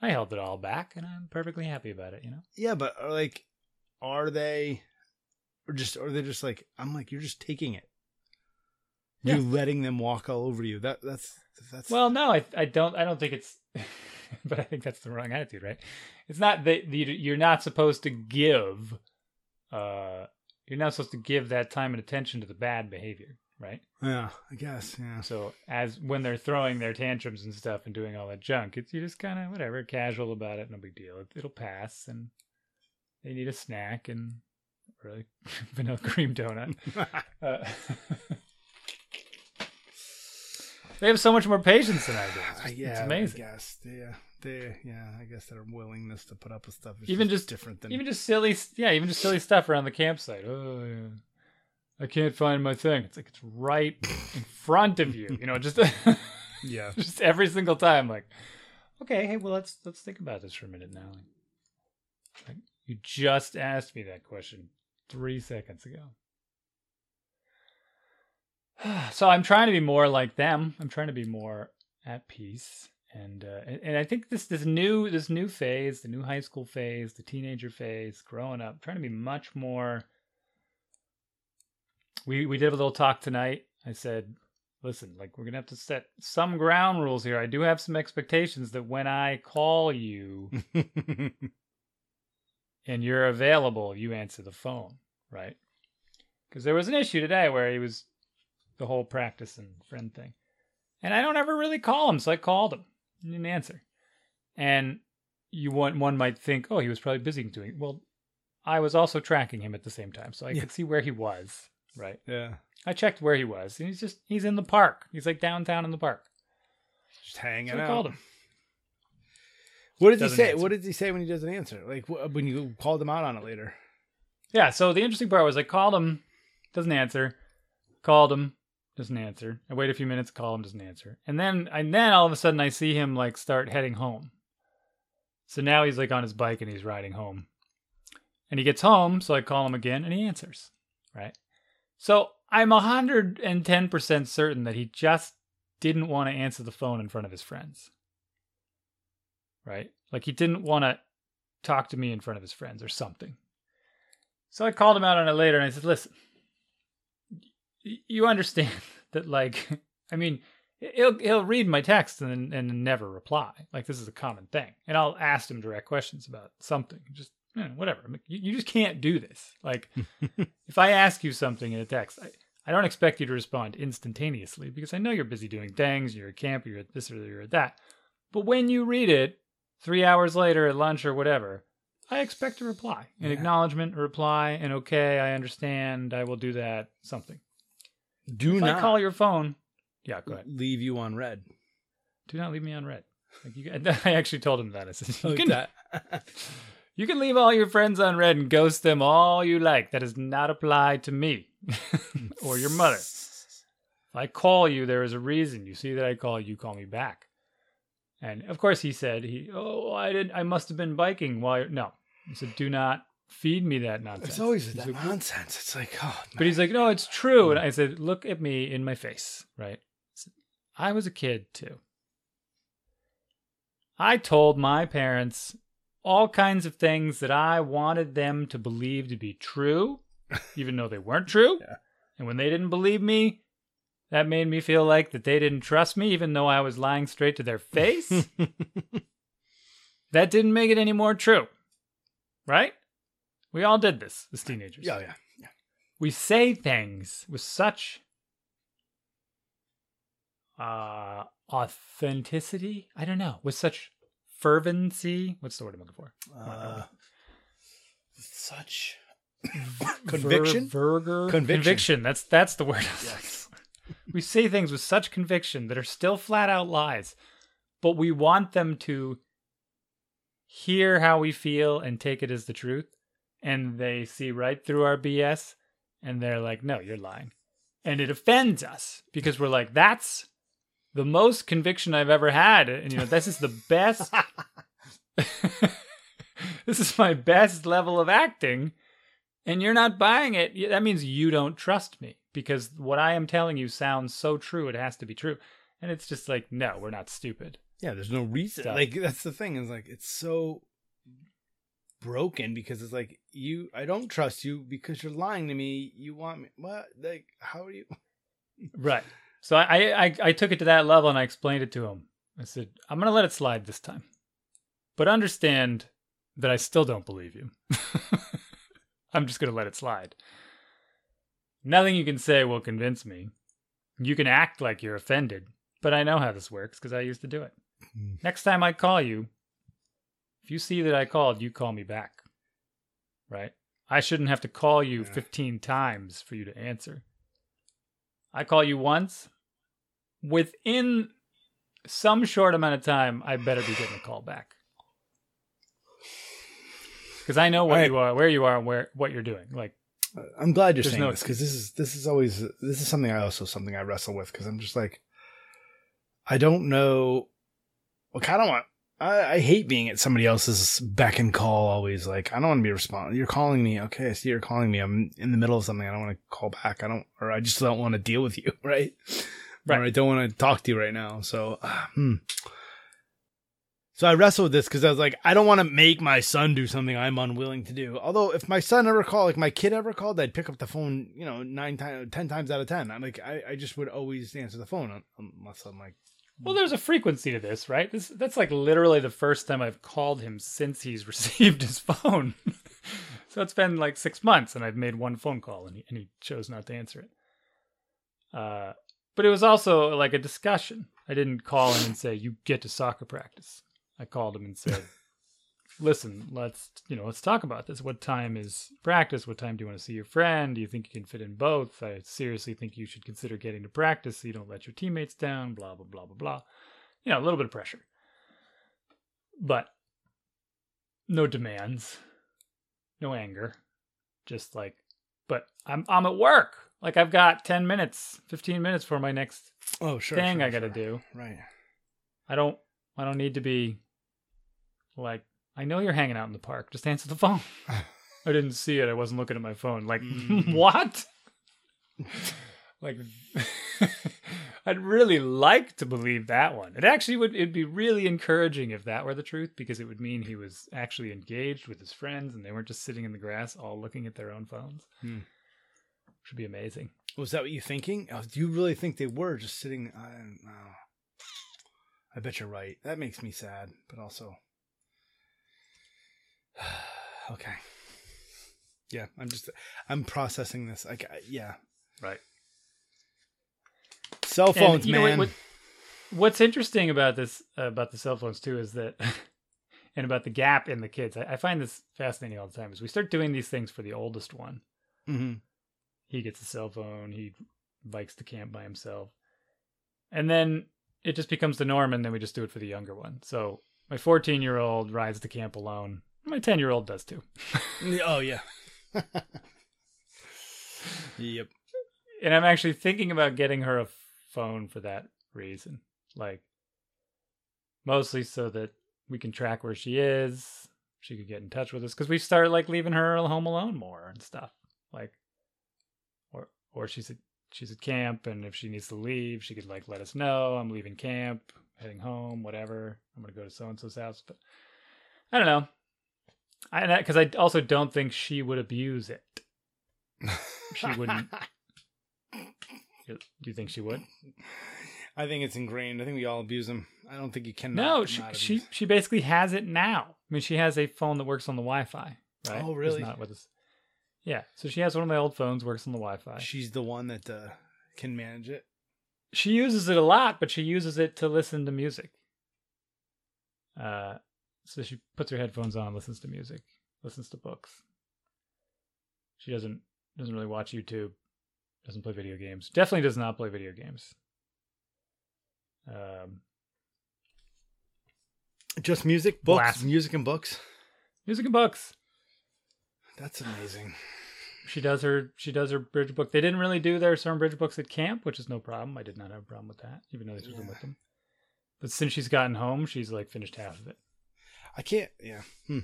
i held it all back and i'm perfectly happy about it you know yeah, but uh, like, are they, or just, or they're just like, I'm like, you're just taking it. Yeah. You're letting them walk all over you. That that's that's Well, no, I I don't I don't think it's, but I think that's the wrong attitude, right? It's not that you're not supposed to give, uh, you're not supposed to give that time and attention to the bad behavior, right? yeah, I guess yeah. So as when they're throwing their tantrums and stuff and doing all that junk, it's you just kind of whatever, casual about it, no big deal. It, it'll pass, and they need a snack and really vanilla cream donut. Uh, they have so much more patience than I do. It's, just- yeah, it's amazing. I guess uh, they, yeah, I guess their willingness to put up with stuff is Even just- different than Even just silly, yeah, even just silly stuff around the campsite. Oh, yeah. I can't find my thing. It's like it's right in front of you. You know, just yeah. just every single time. Like, okay, hey, well, let's let's think about this for a minute now. Like, you just asked me that question three seconds ago. So I'm trying to be more like them. I'm trying to be more at peace and uh, and, and I think this this new this new phase, the new high school phase, the teenager phase, growing up, trying to be much more. We we did a little talk tonight. I said, listen, like we're gonna have to set some ground rules here. I do have some expectations that when I call you and you're available, you answer the phone, right? Because there was an issue today where he was the whole practice and friend thing. And I don't ever really call him, so I called him. He didn't answer. And you want one might think, oh, he was probably busy doing it. Well, I was also tracking him at the same time, so I Yeah. could see where he was. Right. yeah. I checked where he was. And he's just he's in the park. He's like downtown in the park. Just hanging out. So I called him. What did he Doesn't say? answer. What did he say when he doesn't answer? Like wh- when you called him out on it later? Yeah, so the interesting part was I called him, doesn't answer. Called him, doesn't answer. I wait a few minutes, call him, doesn't answer. And then and then all of a sudden I see him like start heading home. So now he's like on his bike and he's riding home. And he gets home, so I call him again and he answers. Right? So I'm 110% certain that he just didn't want to answer the phone in front of his friends. Right? Like he didn't want to talk to me in front of his friends or something. So I called him out on it later and I said, listen, you understand that, like, I mean, he'll he'll read my text and and never reply. Like this is a common thing, and I'll ask him direct questions about something. Just know, whatever. You, you just can't do this. Like, if I ask you something in a text, I, I don't expect you to respond instantaneously because I know you're busy doing things. You're at camp. You're at this or you're at that. But when you read it three hours later at lunch or whatever, I expect a reply, an Yeah. acknowledgement, a reply, and okay, I understand. I will do that. Something. Do If not I call your phone, yeah, go ahead. leave you on read. Do not leave me on read. Like you, I actually told him that. I said, you can, that. you can leave all your friends on read and ghost them all you like. That does not apply to me or your mother. If I call you, there is a reason. You see that I call you, call me back. And of course, he said, "He, oh, I didn't. I must have been biking while." You're... No, he said, "Do not feed me that nonsense." It's always He's that like, nonsense. It's like, oh, But he's like, no, it's true. And mm. I said, look at me in my face, right? I was a kid too. I told my parents all kinds of things that I wanted them to believe to be true, even though they weren't true. Yeah. And when they didn't believe me, that made me feel like that they didn't trust me, even though I was lying straight to their face. that didn't make it any more true, right? We all did this as teenagers yeah, yeah, yeah. we say things with such uh authenticity i don't know with such fervency? What's the word i'm looking for? Uh, such conviction. Ver- verger? Conviction. that's that's the word Yes. we say things with such conviction that are still flat out lies but we want them to hear how we feel and take it as the truth and they see right through our bs and they're like no you're lying. And it offends us because we're like that's the most conviction i've ever had and you know this is the best this is my best level of acting and you're not buying it that means you don't trust me because what i am telling you sounds so true it has to be true and it's just like no we're not stupid Yeah, there's no reason. Stuff. Like that's the thing is like it's so broken because it's like you I don't trust you because you're lying to me. You want me what? Like how are you right so I, I i took it to that level and i explained it to him. I said i'm gonna let it slide this time but understand that i still don't believe you. I'm just gonna let it slide. Nothing you can say will convince me. You can act like you're offended but i know how this works because i used to do it. Hmm. next time i call you if you see that i called you call me back right? I shouldn't have to call you Yeah. 15 times for you to answer i call you once. Within some short amount of time i better be getting a call back. Because i know what you are where you are and where what you're doing like I'm glad you're saying no this because this is this is always this is something I also something I wrestle with because I'm just like I don't know what kind of want I, I hate being at somebody else's beck and call always like I don't want to be responding you're calling me okay I see you're calling me I'm in the middle of something I don't want to call back I don't or I just don't want to deal with you right Right. or I don't want to talk to you right now so uh, hmm. So I wrestled with this because I was like, I don't want to make my son do something I'm unwilling to do. Although if my son ever called, like my kid ever called, I'd pick up the phone, you know, nine times, ten times out of ten. I'm like, I, I just would always answer the phone unless I'm like, Well, there's a frequency to this, right? This that's like literally the first time I've called him since he's received his phone. so it's been like six months, and I've made one phone call, and he, and he chose not to answer it. Uh, but it was also like a discussion. I didn't call him and say, "You get to soccer practice." I called him and said, "Listen, let's you know, let's talk about this. What time is practice? What time do you want to see your friend? Do you think you can fit in both? I seriously think you should consider getting to practice so you don't let your teammates down. Blah blah blah blah blah. You know, a little bit of pressure, but no demands, no anger, just like, but I'm I'm at work. Like I've got ten minutes, fifteen minutes for my next oh sure thing sure, I got to sure. do. Right. I don't I don't need to be like I know you're hanging out in the park. Just answer the phone. I didn't see it. I wasn't looking at my phone. Like Mm. what? like I'd really like to believe that one. It actually would it'd be really encouraging if that were the truth because it would mean he was actually engaged with his friends and they weren't just sitting in the grass all looking at their own phones. Hmm. Should be amazing. Was that what you thinking? Oh, do you really think they were just sitting? I don't know. I bet you're right. That makes me sad, but also, okay. Yeah, I'm just I'm processing this. Like, I- yeah, Right. cell phones, you know man. what- what's interesting about this uh, about the cell phones too is that and about the gap in the kids I, I find this fascinating all the time is we start doing these things for the oldest one hmm he gets a cell phone he bikes to camp by himself and then it just becomes the norm and then we just do it for the younger one so my 14 year old rides to camp alone my 10 year old does too Oh yeah. yep. and i'm actually thinking about getting her a phone for that reason like mostly so that we can track where she is she could get in touch with us because we started like leaving her home alone more and stuff like or or she's at she's at camp and if she needs to leave she could like let us know i'm leaving camp heading home whatever i'm gonna go to so and so's house but i don't know i because i also don't think she would abuse it She wouldn't. do you think she would I think it's ingrained. I think we all abuse them. I don't think you can. No, she she she basically has it now. I mean, she has a phone that works on the Wi-Fi. Right? Oh, It's really? not with us. Yeah, so she has one of my old phones, works on the Wi-Fi. She's the one that uh, can manage it. She uses it a lot, but she uses it to listen to music. Uh, so she puts her headphones on, listens to music, listens to books. She doesn't doesn't really watch YouTube, doesn't play video games. Definitely does not play video games. Um, Just music, books, Blast. music and books. music and books. That's amazing. she does her she does her bridge book. They didn't really do their Storm Bridge books at camp, which is no problem. I did not have a problem with that, even though they took them Yeah. with them. But since she's gotten home, she's like finished half of it. I can't. Yeah. Hmm.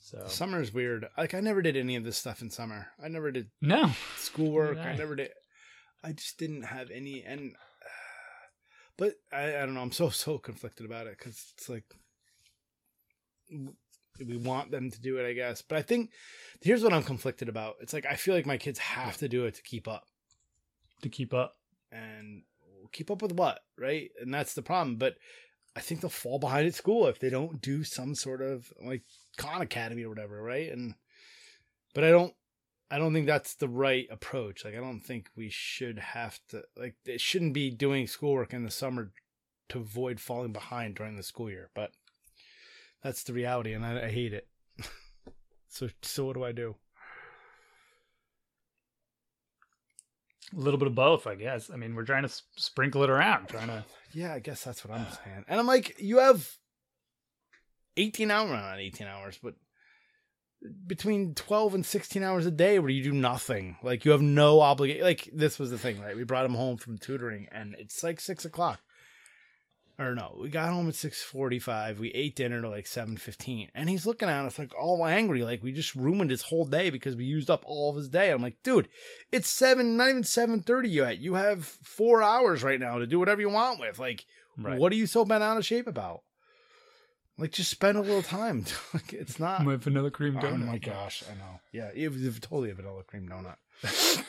So Summer is weird. Like I never did any of this stuff in summer. I never did no, schoolwork. I I. never did. I just didn't have any. And but I, I don't know. I'm so so conflicted about it because it's like we want them to do it, I guess. But I think here's what I'm conflicted about. It's like I feel like my kids have to do it to keep up. to keep up. and keep up with what right? And that's the problem. But i think they'll fall behind at school if they don't do some sort of like khan academy or whatever right? And but i don't i don't think that's the right approach. Like i don't think we should have to like it shouldn't be doing schoolwork in the summer to avoid falling behind during the school year. But that's the reality and i, I hate it. So so what do i do A little bit of both, I guess. I mean, we're trying to sprinkle it around, trying to. Yeah, I guess that's what I'm saying. And I'm like, you have 18 hours, not 18 hours, but between 12 and 16 hours a day where you do nothing. Like, you have no obligation. Like, this was the thing, right? We brought him home from tutoring, and it's like 6 o'clock. Or no, we got home at 6.45. We ate dinner to like 7.15. And he's looking at us like all angry. Like, we just ruined his whole day because we used up all of his day. I'm like, dude, it's 7, not even 7.30 yet. You have four hours right now to do whatever you want with. Like, Right. what are you so bent out of shape about? Like, just spend a little time. like, it's not. My vanilla cream donut. Oh my gosh, I know. Yeah, it was totally a vanilla cream donut.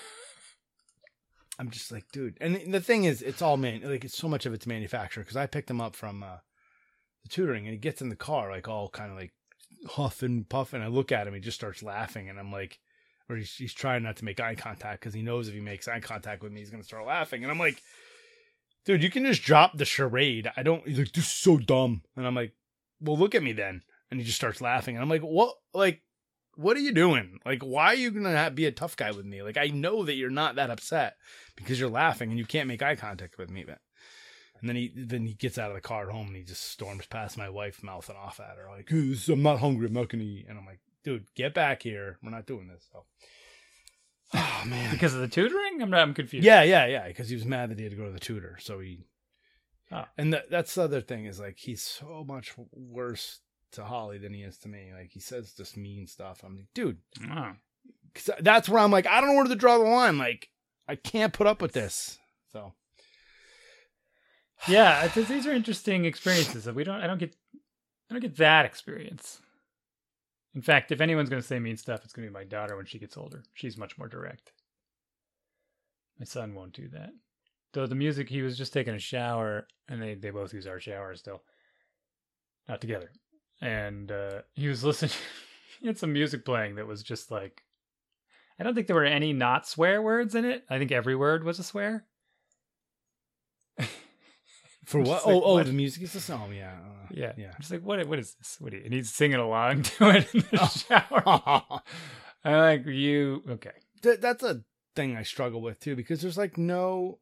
I'm just like, dude. And the thing is, it's all man. Like, it's so much of it's manufactured because I picked him up from uh, the tutoring, and he gets in the car like all kind of like huffing, puffing. I look at him, he just starts laughing, and I'm like, or he's, he's trying not to make eye contact because he knows if he makes eye contact with me, he's gonna start laughing, and I'm like, dude, you can just drop the charade. I don't. He's like, this is so dumb, and I'm like, well, look at me then, and he just starts laughing, and I'm like, what, like. What are you doing? Like, why are you gonna be a tough guy with me? Like, I know that you're not that upset because you're laughing and you can't make eye contact with me. But and then he then he gets out of the car at home and he just storms past my wife, mouthing off at her like, "Hey, "I'm not hungry. I'm not gonna eat." And I'm like, "Dude, get back here. We're not doing this." So, oh man, Because of the tutoring? I'm. I'm confused. yeah, yeah, yeah. Because he was mad that he had to go to the tutor, so he. Oh. And th- that's the other thing is like he's so much worse to Holly than he is to me. Like he says just mean stuff. I'm like, dude, Oh. 'cause that's where I'm like, I don't know where to draw the line. Like, I can't put up with this. So Yeah, these are interesting experiences. that We don't. I don't get. I don't get that experience. In fact, if anyone's going to say mean stuff, it's going to be my daughter when she gets older. She's much more direct. My son won't do that. Though the music, he was just taking a shower, and they they both use our shower still, not together. And uh, he was listening. he had some music playing that was just like. I don't think there were any not swear words in it. I think every word was a swear. for what? like, oh, oh, what? the music is the song. yeah, uh, Yeah, yeah. I'm just like, what? What is this? What? Are you? And he's singing along to it in the Oh. shower. I'm like, you okay? That, that's a thing I struggle with too because there's like no,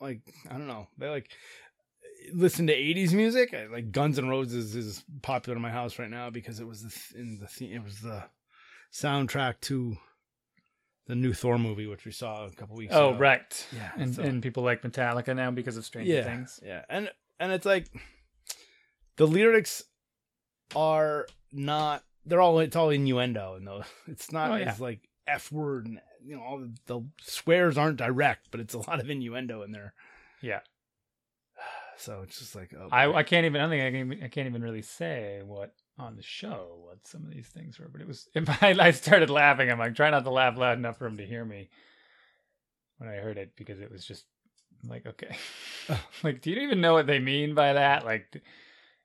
like I don't know, they like listen to '80s music. I- Like Guns N' Roses is popular in my house right now because it was the th- in the th- it was the soundtrack to the new Thor movie, which we saw a couple weeks ago. Oh, ago. right. Yeah, And so- and people like Metallica now because of Stranger yeah, Things. Yeah, and and it's like the lyrics are not. They're all. It's all innuendo, and though it's not Oh, yeah. as like f word and you know all the, the swears aren't direct, but it's a lot of innuendo in there. Yeah. So it's just like oh, I. I can't even. I think I can. Even, I can't even really say what on the show what some of these things were. But it was. I, I started laughing. I'm like, try not to laugh loud enough for him to hear me when I heard it because it was just I'm like, okay, like, do you even know what they mean by that? Like, do,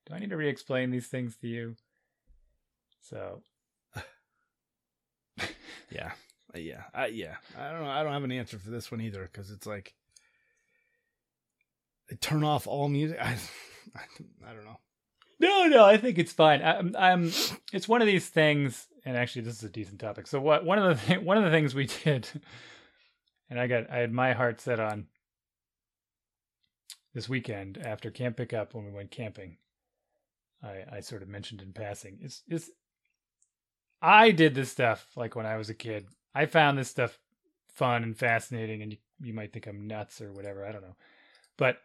do I need to re-explain these things to you? So yeah, Uh, yeah, I, yeah. I don't know. I don't have an answer for this one either because it's like Turn off all music. I, I, I don't know. No, no, I think it's fine. I'm, I'm. It's one of these things, and actually, this is a decent topic. So, what one of the th- one of the things we did, and I got I had my heart set on this weekend after camp pickup when we went camping. I I sort of mentioned in passing is is I did this stuff like when I was a kid. I found this stuff fun and fascinating, and you, you might think I'm nuts or whatever. I don't know, but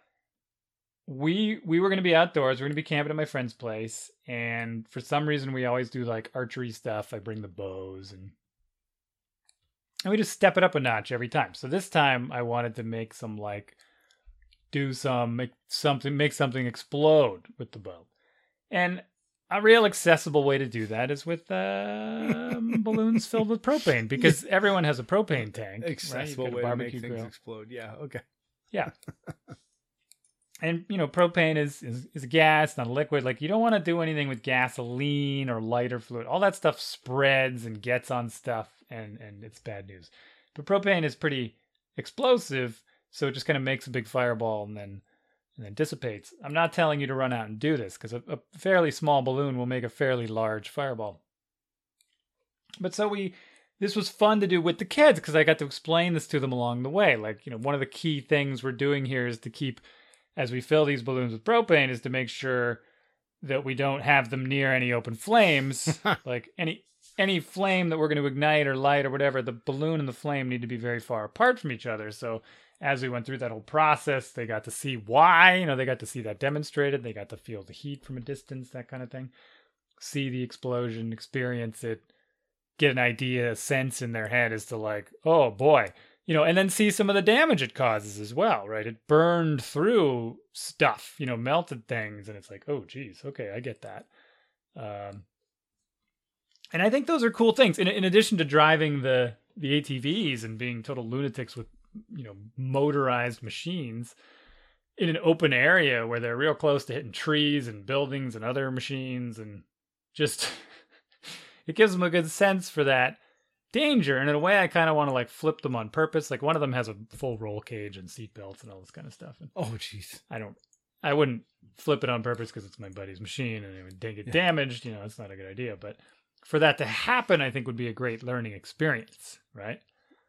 we we were going to be outdoors. We're going to be camping at my friend's place, and for some reason, we always do like archery stuff. I bring the bows, and and we just step it up a notch every time. So this time, I wanted to make some like do some make something make something explode with the bow, and a real accessible way to do that is with um, balloons filled with propane because everyone has a propane tank. Accessible a way to make barbecue things grill. explode. Yeah. Okay. and you know propane is, is is a gas not a liquid. Like you don't want to do anything with gasoline or lighter fluid. All that stuff spreads and gets on stuff and and it's bad news. But propane is pretty explosive so it just kind of makes a big fireball and then and then dissipates. I'm not telling you to run out and do this because a, a fairly small balloon will make a fairly large fireball. But so we this was fun to do with the kids because i got to explain this to them along the way. Like you know one of the key things we're doing here is to keep as we fill these balloons with propane is to make sure that we don't have them near any open flames. Like any any flame that we're going to ignite or light or whatever the balloon and the flame need to be very far apart from each other. So as we went through that whole process they got to see why you know they got to see that demonstrated. They got to feel the heat from a distance that kind of thing. See the explosion experience it get an idea a sense in their head as to like oh boy you know, and then see some of the damage it causes as well, right? It burned through stuff, you know, melted things, and it's like, oh, geez, okay, I get that. Um, and I think those are cool things. In, in addition to driving the the ATVs and being total lunatics with you know motorized machines in an open area where they're real close to hitting trees and buildings and other machines and just it gives them a good sense for that danger. And in a way, I kind of want to like flip them on purpose. Like one of them has a full roll cage and seat belts and all this kind of stuff. And Oh, jeez. I don't, I wouldn't flip it on purpose because it's my buddy's machine and it would get Yeah. damaged. You know, it's not a good idea. But for that to happen, I think would be a great learning experience, right?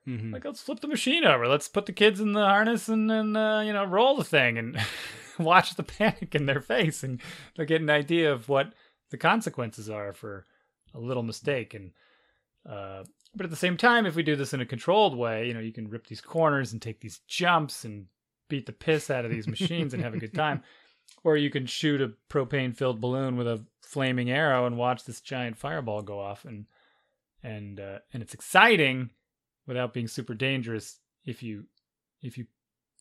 Mhm. Like, let's flip the machine over. Let's put the kids in the harness and then, uh, you know, roll the thing and watch the panic in their face and they'll get an idea of what the consequences are for a little mistake. And, uh, but at the same time, if we do this in a controlled way, you know, you can rip these corners and take these jumps and beat the piss out of these machines and have a good time. Or you can shoot a propane filled balloon with a flaming arrow and watch this giant fireball go off and and uh, and it's exciting without being super dangerous if you if you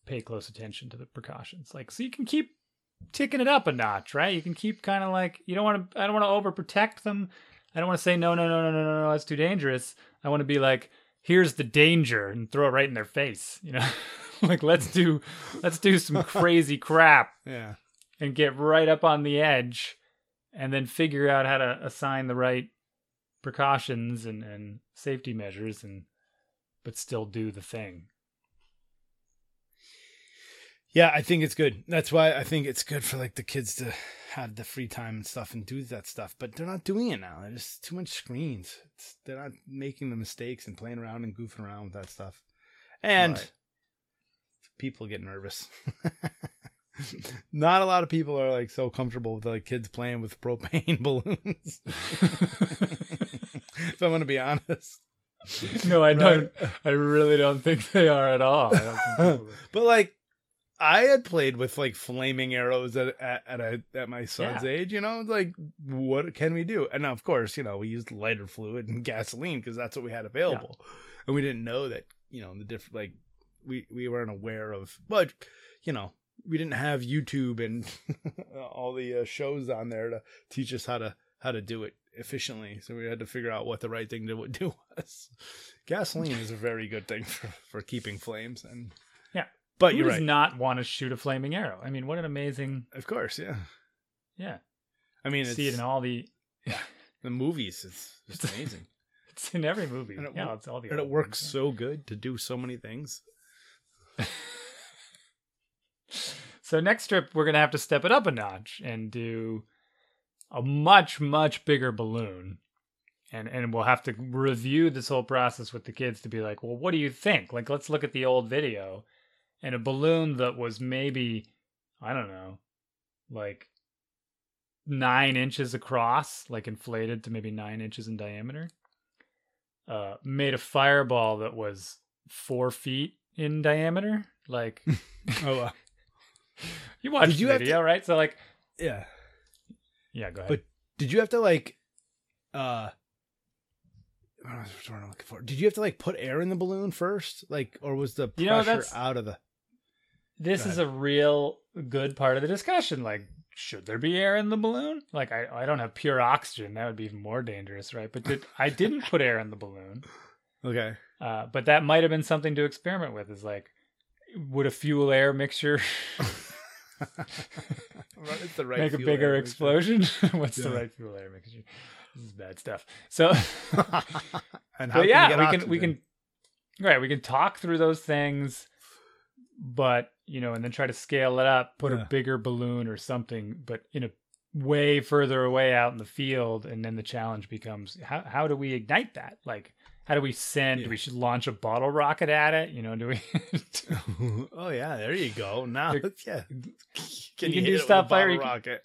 pay close attention to the precautions. Like so you can keep ticking it up a notch, right? You can keep kind of like you don't want to I don't want to overprotect them. I don't want to say no no no no no no no that's too dangerous. I want to be like here's the danger and throw it right in their face, you know? like let's do let's do some crazy crap Yeah. and get right up on the edge and then figure out how to assign the right precautions and, and safety measures and but still do the thing. Yeah, I think it's good. That's why I think it's good for like the kids to have the free time and stuff and do that stuff. But they're not doing it now. There's too much screens. It's, they're not making the mistakes and playing around and goofing around with that stuff. And Right. people get nervous. not a lot of people are like so comfortable with like kids playing with propane balloons. if I'm gonna be honest. no, I Right. don't I really don't think they are at all. I don't think people- But like, I had played with like flaming arrows at at at, a, at my son's Yeah. age. You know, like what can we do? And of course, you know, we used lighter fluid and gasoline because that's what we had available, and we didn't know that you know the different like we we weren't aware of. But you know, we didn't have YouTube and all the uh, shows on there to teach us how to how to do it efficiently. So we had to figure out what the right thing to do was. Gasoline is a very good thing for, for keeping flames and Yeah. But Who you're does right. not want to shoot a flaming arrow? I mean, what an amazing Of course, yeah. yeah. I mean, it's See it in all the the movies. It's just amazing, it's in every movie. And it yeah, it's all the and it works so good to do so many things. So next trip we're gonna have to step it up a notch and do a much much bigger balloon, and and we'll have to review this whole process with the kids to be like, well, what do you think? Like, let's look at the old video, and a balloon that was maybe I don't know, like nine inches across, like inflated to maybe nine inches in diameter, uh, made a fireball that was four feet in diameter. Like Oh, uh, you watched Did you the have to- video, right? So like, yeah. yeah, go ahead. But did you have to like, uh, what was the word I'm looking for? Did you have to like put air in the balloon first, like, or was the pressure You know, out of the? This is a real good part of the discussion. Like, should there be air in the balloon? Like, I, I don't have pure oxygen. That would be even more dangerous, right? But did, I didn't put air in the balloon. Okay. Uh, but that might have been something to experiment with. Is like, would a fuel air mixture right. make a bigger explosion? What's the right fuel air mixture? This is bad stuff. So, and how can yeah, we can we can right we can talk through those things, but you know, and then try to scale it up, put Yeah. a bigger balloon or something, but in a way further away out in the field, and then the challenge becomes how how do we ignite that? Like, how do we send? Yeah. We should launch a bottle rocket at it. You know, do we? oh yeah, there you go. Now, yeah, can hit do it with a stuff like- you rocket.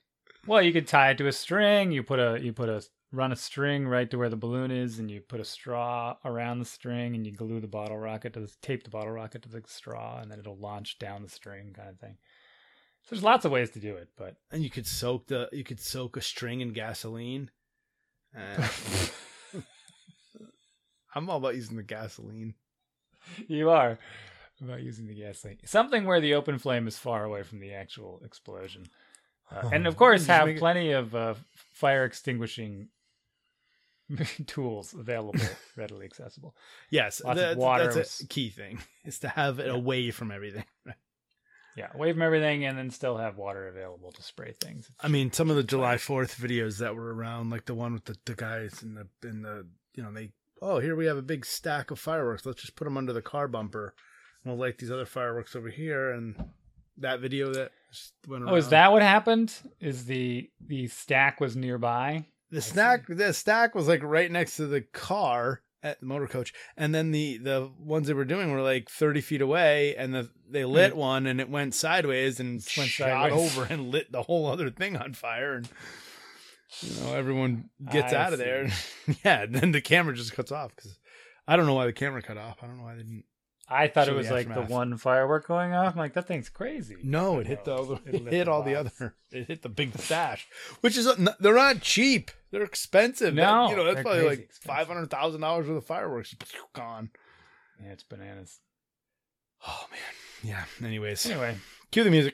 Well, you could tie it to a string. You put a you put a run a string right to where the balloon is, and you put a straw around the string, and you glue the bottle rocket to the tape the bottle rocket to the straw, and then it'll launch down the string, kind of thing. So there's lots of ways to do it, but and you could soak the you could soak a string in gasoline. And I'm all about using the gasoline. you are about using the gasoline. Something where the open flame is far away from the actual explosion. Uh, and of course, have plenty of uh, fire extinguishing tools available, readily accessible. Yes, Lots of water that's a key thing is to have it Yeah. away from everything. Yeah, away from everything, and then still have water available to spray things. I mean, some of the July Fourth videos that were around, like the one with the, the guys in the in the you know they oh here we have a big stack of fireworks. Let's just put them under the car bumper. And we'll light these other fireworks over here. And that video that went around. Oh, is that what happened? Is the the stack was nearby? The stack? The stack was like right next to the car at the motor coach, and then the the ones they were doing were like thirty feet away, and the they lit one and it went sideways and went shot sideways. over and lit the whole other thing on fire and. You know, everyone gets I out of there. yeah, and then the camera just cuts off because I don't know why the camera cut off. I don't know why they didn't. I thought it was like the aftermath. one firework going off. I'm like, that thing's crazy. No, it hit the other. it It hit all the other. It hit the big stash, which is uh, they're not cheap. They're expensive. That- No, you know that's probably like five hundred thousand dollars worth of fireworks gone. Yeah, it's bananas. Oh man, yeah. Anyways, Anyway, cue the music.